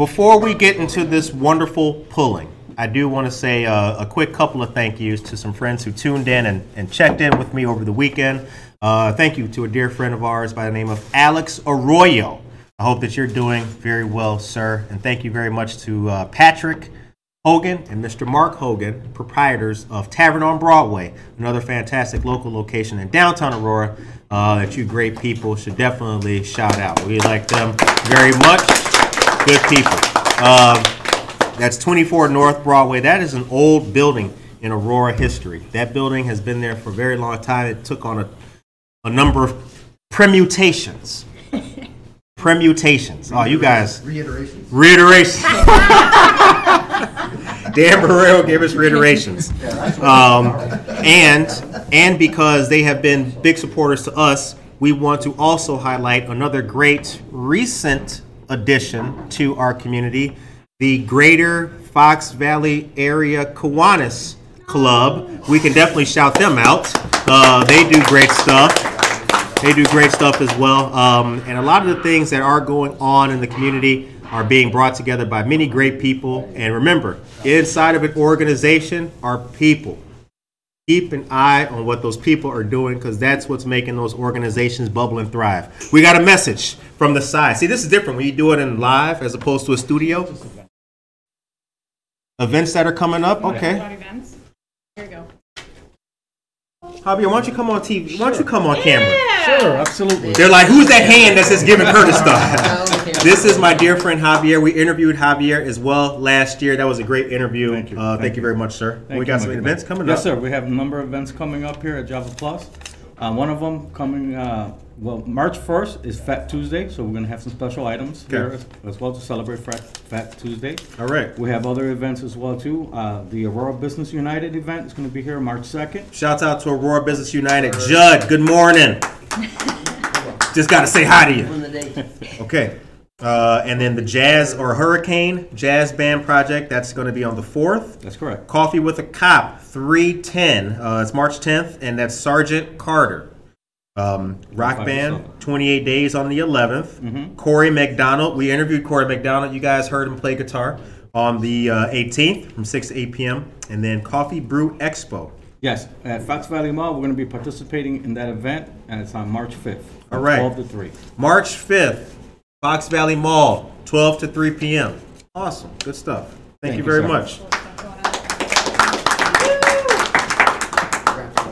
before we get into this wonderful pulling, I do want to say uh, a quick couple of thank yous to some friends who tuned in and, and checked in with me over the weekend. Uh, thank you to a dear friend of ours by the name of Alex Arroyo. I hope that you're doing very well, sir. And thank you very much to uh, Patrick Hogan and Mr. Mark Hogan, proprietors of Tavern on Broadway, another fantastic local location in downtown Aurora uh, that you great people should definitely shout out. We like them very much. Good people. Um, that's 24 North Broadway. That is an old building in Aurora history. That building has been there for a very long time. It took on a, a number of permutations. permutations. Oh, you guys. Reiterations. Reiterations. Dan Barrero gave us reiterations. Um, and and because they have been big supporters to us, we want to also highlight another great recent addition to our community, the Greater Fox Valley Area Kiwanis Club. We can definitely shout them out. Uh, they do great stuff. They do great stuff as well. Um, and a lot of the things that are going on in the community are being brought together by many great people. And remember, inside of an organization are people. Keep an eye on what those people are doing because that's what's making those organizations bubble and thrive. We got a message from the side. See, this is different when you do it in live as opposed to a studio. Events that are coming up, okay. events. Here we go. Javier, why don't you come on TV? Why don't you come on camera? Sure, absolutely. They're like, who's that hand that's just giving her the stuff? this is my dear friend Javier. We interviewed Javier as well last year. That was a great interview. Thank you. Uh, thank, Thank you you. very much, sir. Thank we got you, some Mike. events coming yes, up. Yes, sir. We have a number of events coming up here at Java Plus. Uh, one of them coming, uh, well, March 1st is Fat Tuesday, so we're going to have some special items here as, as well to celebrate Fat, Fat Tuesday. All right. We have other events as well too. Uh, the Aurora Business United event is going to be here March 2nd. Shouts out to Aurora Business United. Judd, good morning. just got to say hi to you. Okay. Uh, and then the Jazz or Hurricane Jazz Band Project, that's going to be on the 4th. That's correct. Coffee with a Cop, 310. Uh, it's March 10th, and that's Sergeant Carter. Um, rock Band, 28 Days on the 11th. Mm-hmm. Corey McDonald, we interviewed Corey McDonald. You guys heard him play guitar on the uh, 18th from 6 to 8 p.m. And then Coffee Brew Expo. Yes, at Fox Valley Mall, we're going to be participating in that event, and it's on March 5th. from All right. 12 to 3. March 5th, Fox Valley Mall, 12 to 3 p.m. Awesome. Good stuff. Thank, Thank you you, very sir. much.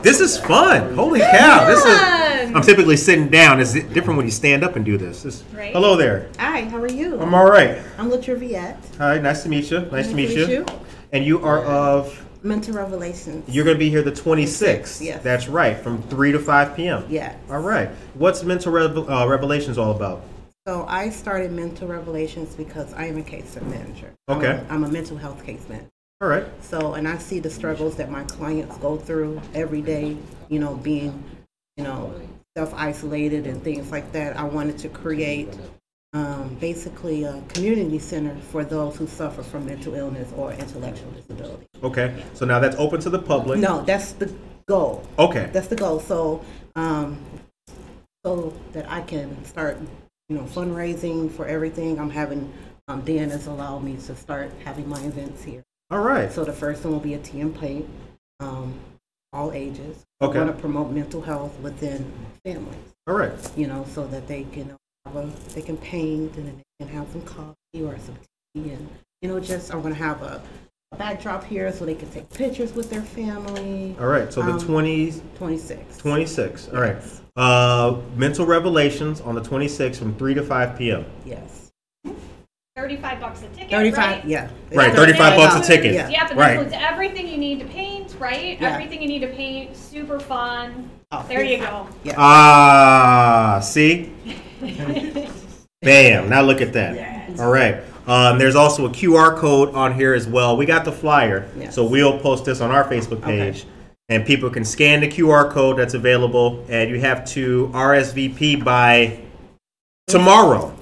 This is fun. Holy cow. This is I'm typically sitting down. It's different when you stand up and do this. This- Right. Hello there. Hi, how are you? I'm all right. I'm Luther Viette, Hi, nice to meet you. Nice, to meet you. you. And you are of Mental Revelations. you're going to be here the 26th. Yes. That's right, from 3 to 5 p.m. yeah. All right. What's Mental Revel- uh, Revelations all about? So I started Mental Revelations because I am a case manager. I'm Okay. a- I'm a mental health case manager. All right. So, and I see the struggles that my clients go through every day, you know, being, you know, self isolated and things like that. I wanted to create um, basically a community center for those who suffer from mental illness or intellectual disability. Okay. So now that's open to the public. No, that's the goal. Okay. That's the goal. So, um, so that I can start, you know, fundraising for everything. I'm having, um, Dan has allowed me to start having my events here. All right. So the first one will be a tea and plate, um, all ages. Okay. I want to promote mental health within families, All right. you know, so that they can have a, they can paint and then they can have some coffee or some tea and, you know, just, I'm going to have a backdrop here so they can take pictures with their family. All right. So the Um, 20, 26. 26. All right. Uh, Mental Revelations on the 26th from 3 to 5 p.m. Yes. 35 bucks a ticket. 35, right? yeah. Right. 35 bucks a ticket. Yeah. Yeah, but Right. that includes everything you need to paint, right? Yeah. Everything you need to paint, super fun. Oh, There you go. Yeah. Ah, see? Bam. Now look at that. All right. Um, there's also a QR code on here as well. We got the flyer, Yes. so we'll post this on our Facebook Okay. page. And people can scan the QR code that's available, and you have to RSVP by tomorrow.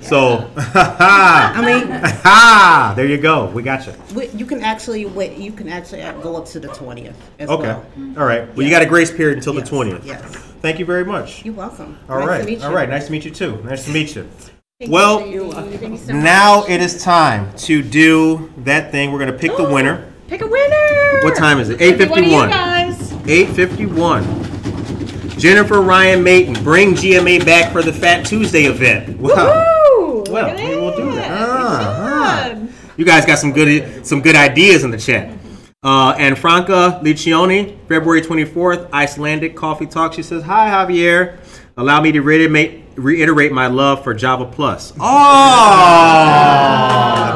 So, I mean, ha, there you go. We got you. you can actually wait. You can actually go up to the twentieth Okay. well. All right. Well, you got a grace period until Yes, the 20th. Yes. Thank you very much. You're welcome. All nice right. You. right. Nice to meet you too. Nice to meet you. Well, Thank you so now it is time to do that thing. We're going to pick the winner. Pick a winner. What time is it? Could be one 8:51. guys. 851. Jennifer Ryan Mayton, bring GMA back for the Fat Tuesday event. Wow. Woo! Well, we will do that. Ah, ah. You guys got some good some good ideas in the chat. Uh, and Franca Licioni, February 24th, Icelandic Coffee Talk. She says, Hi, Javier. Allow me to reiterate, reiterate my love for Java Plus. Oh,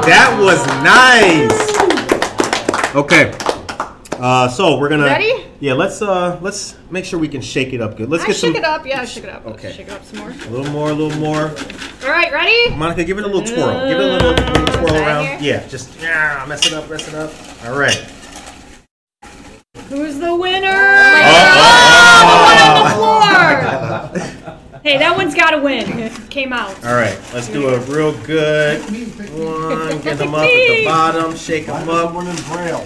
that was nice. Okay. Uh, so we're gonna Ready? Yeah, let's uh let's make sure we can shake it up good. Let's I get shook some it up. Yeah, I shook it up. Let's Okay. Shake it up some more. a little more, a little more. All right, ready? Monica, give it a little twirl. Give it a little, little twirl around. Yeah, just yeah, mess it up, mess it up. All right. Who's the winner? Oh, the one on the floor. Hey, that one's got to win. Came out. All right, let's do a real good one. Get them up at the bottom. Shake them up.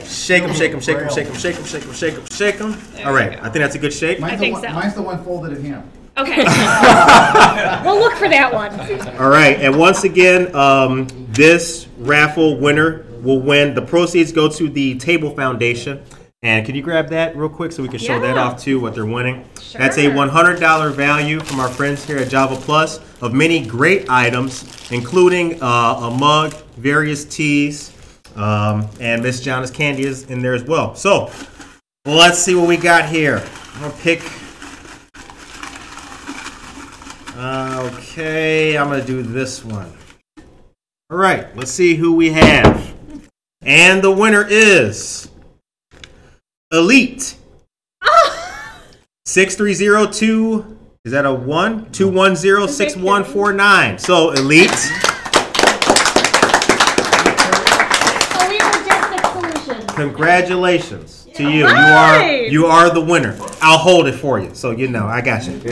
Shake them, shake them, shake them, shake them, shake them, shake them, shake them, shake them. All right, I think that's a good shake. Mine's, think the, one, so. mine's the one folded in half. Okay. we'll look for that one. All right, and once again, um, this raffle winner will win. The proceeds go to the Table Foundation. And can you grab that real quick so we can show that off too, what they're winning? That's a $100 value from our friends here at Java Plus of many great items, including uh, a mug, various teas, um, and Miss Jana's candy is in there as well. So let's see what we got here. I'm gonna pick. Uh, okay, I'm gonna do this one. All right, let's see who we have. And the winner is Elite. 6302 is that a 1 210 6149. So Elite, Oh, we were just the solution. congratulations to you. You are you are the winner. I'll hold it for you. So you know, I got you.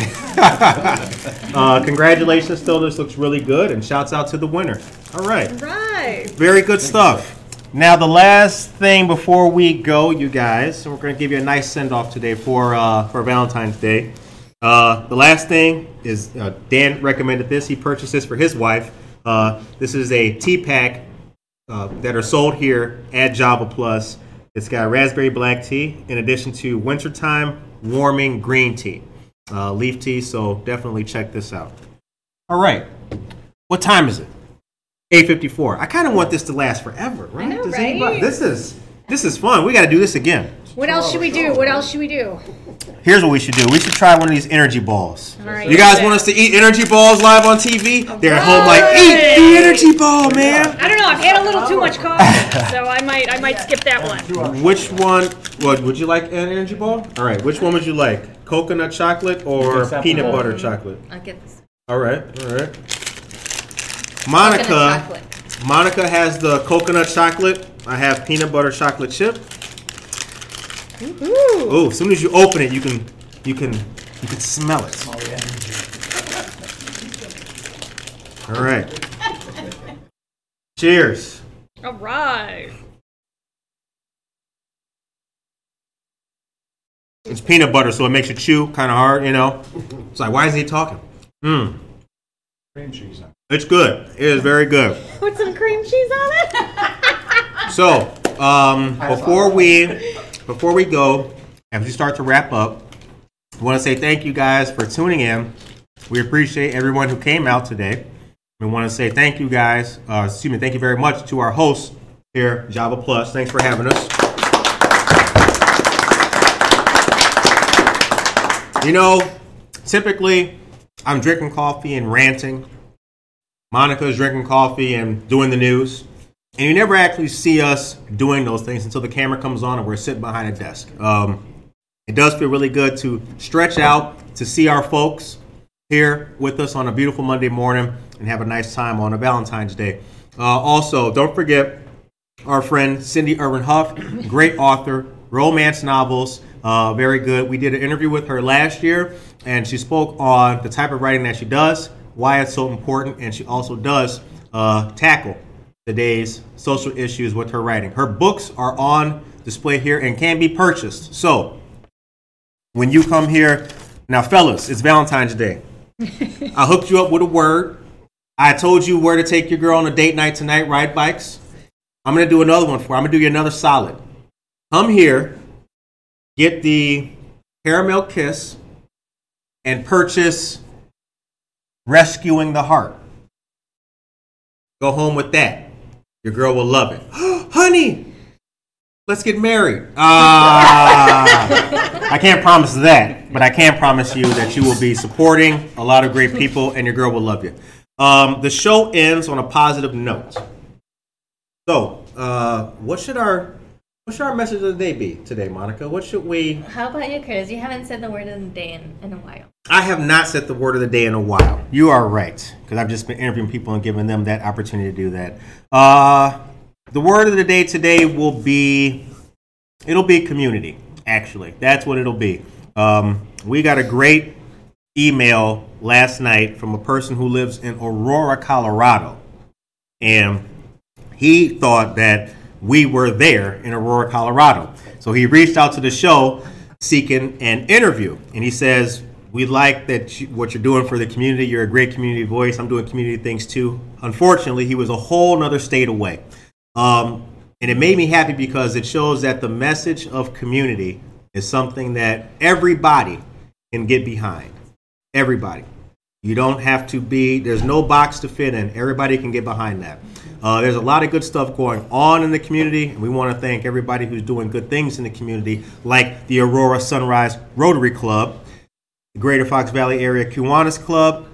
uh, congratulations still this looks really good and shouts out to the winner. All right. Right. Very good stuff. Now, the last thing before we go, you guys, we're going to give you a nice send off today for uh, for Valentine's Day. Uh, the last thing is uh, Dan recommended this. He purchased this for his wife. Uh, this is a tea pack uh, that are sold here at Java Plus. It's got raspberry black tea in addition to wintertime warming green tea, uh, leaf tea. So definitely check this out. All right, what time is it? 8:54. I kind of want this to last forever, right? know, Does right? anybody- this is this is fun. We got to do this again. What else should we do? What else should we do? Here's what we should do. We should try one of these energy balls. All right. You guys want us to eat energy balls live on TV? They're at home like, eat the energy ball, man. I don't know. I've had a little too much coffee, so I might I might skip that one. Which one? What would you like an energy ball? All right. Which one would you like? Coconut chocolate or peanut butter chocolate? I'll get this. All right. All right. Coconut Monica. Monica has the coconut chocolate. I have peanut butter chocolate chip. Oh, as soon as you open it, you can you can you can smell it. All right. Cheers. All right. It's peanut butter, so it makes you chew kind of hard, you know. It's like, why is he talking? Mmm. Cream cheese. On It's good. It is very good. Put some cream cheese on it. So, um, before we before we go, as we start to wrap up, I want to say thank you guys for tuning in. We appreciate everyone who came out today. We want to say thank you guys. Uh, excuse me, thank you very much to our hosts here, Java Plus. Thanks for having us. You know, typically I'm drinking coffee and ranting. Monica's drinking coffee and doing the news. And you never actually see us doing those things until the camera comes on and we're sitting behind a desk. Um, it does feel really good to stretch out, to see our folks here with us on a beautiful Monday morning and have a nice time on a Valentine's Day. Uh, also, don't forget our friend Cindy Ervin Huff, great author, romance novels, uh, very good. We did an interview with her last year, and she spoke on the type of writing that she does, why it's so important, and she also does uh, tackle today's social issues with her writing. Her books are on display here and can be purchased. So, when you come here, now, fellas, it's Valentine's Day. I hooked you up with a word. I told you where to take your girl on a date night tonight, ride bikes. I'm gonna do another one for. you. I'm gonna do you another solid. Come here, get the caramel kiss, and purchase "Rescuing the Heart." Go home with that. Your girl will love it. Honey, let's get married. Ah, I can't promise that, but I can promise you that you will be supporting a lot of great people, and your girl will love you. Um, the show ends on a positive note. So, uh, what should our what should our message of the day be today, Monica? What should we? How about you, Curtis? You haven't said the word of the day in, in a while. I have not said the word of the day in a while. You are right, because I've just been interviewing people and giving them that opportunity to do that. Uh, the word of the day today will be it'll be community. Actually, that's what it'll be. Um, we got a great email last night from a person who lives in Aurora, Colorado, and he thought that we were there in Aurora, Colorado. So he reached out to the show seeking an interview, and he says, "We like that you, what you're doing for the community. You're a great community voice. I'm doing community things too." Unfortunately, he was a whole nother state away, um, and it made me happy because it shows that the message of community is something that everybody can get behind. Everybody. You don't have to be, there's no box to fit in. Everybody can get behind that. Uh, there's a lot of good stuff going on in the community, and we want to thank everybody who's doing good things in the community, like the Aurora Sunrise Rotary Club, the Greater Fox Valley Area Kiwanis Club,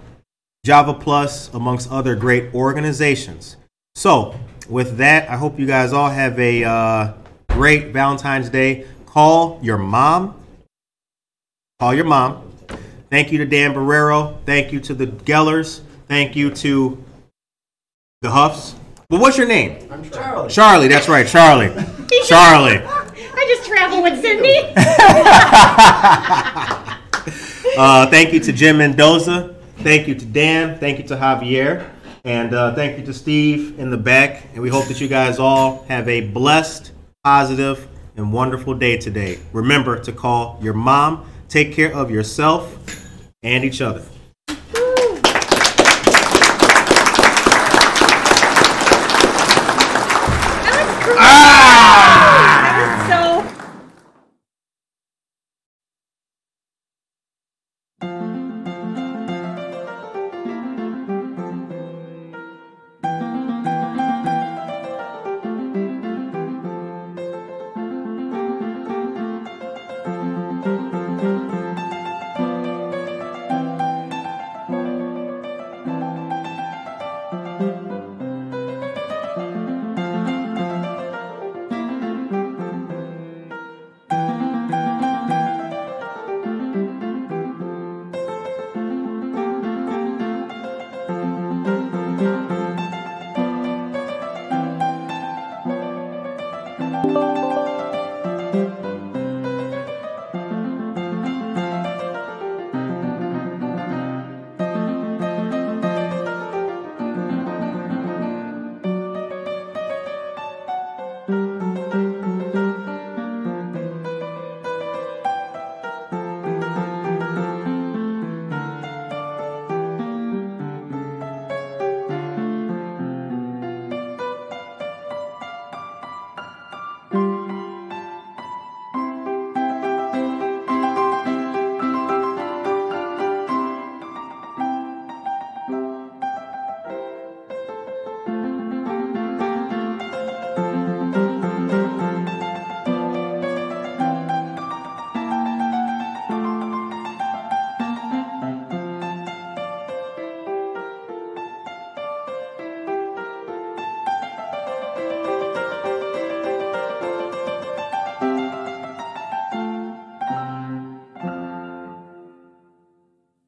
Java Plus, amongst other great organizations. So, with that, I hope you guys all have a uh, great Valentine's Day. Call your mom. Call your mom. Thank you to Dan Barrero. Thank you to the Gellers. Thank you to the Huffs. Well, what's your name? I'm Charlie. Charlie, that's right, Charlie. Charlie. I just travel with Cindy. Uh, thank you to Jim Mendoza. Thank you to Dan. Thank you to Javier. And uh, thank you to Steve in the back. And we hope that you guys all have a blessed, positive, and wonderful day today. Remember to call your mom. Take care of yourself and each other. Ah!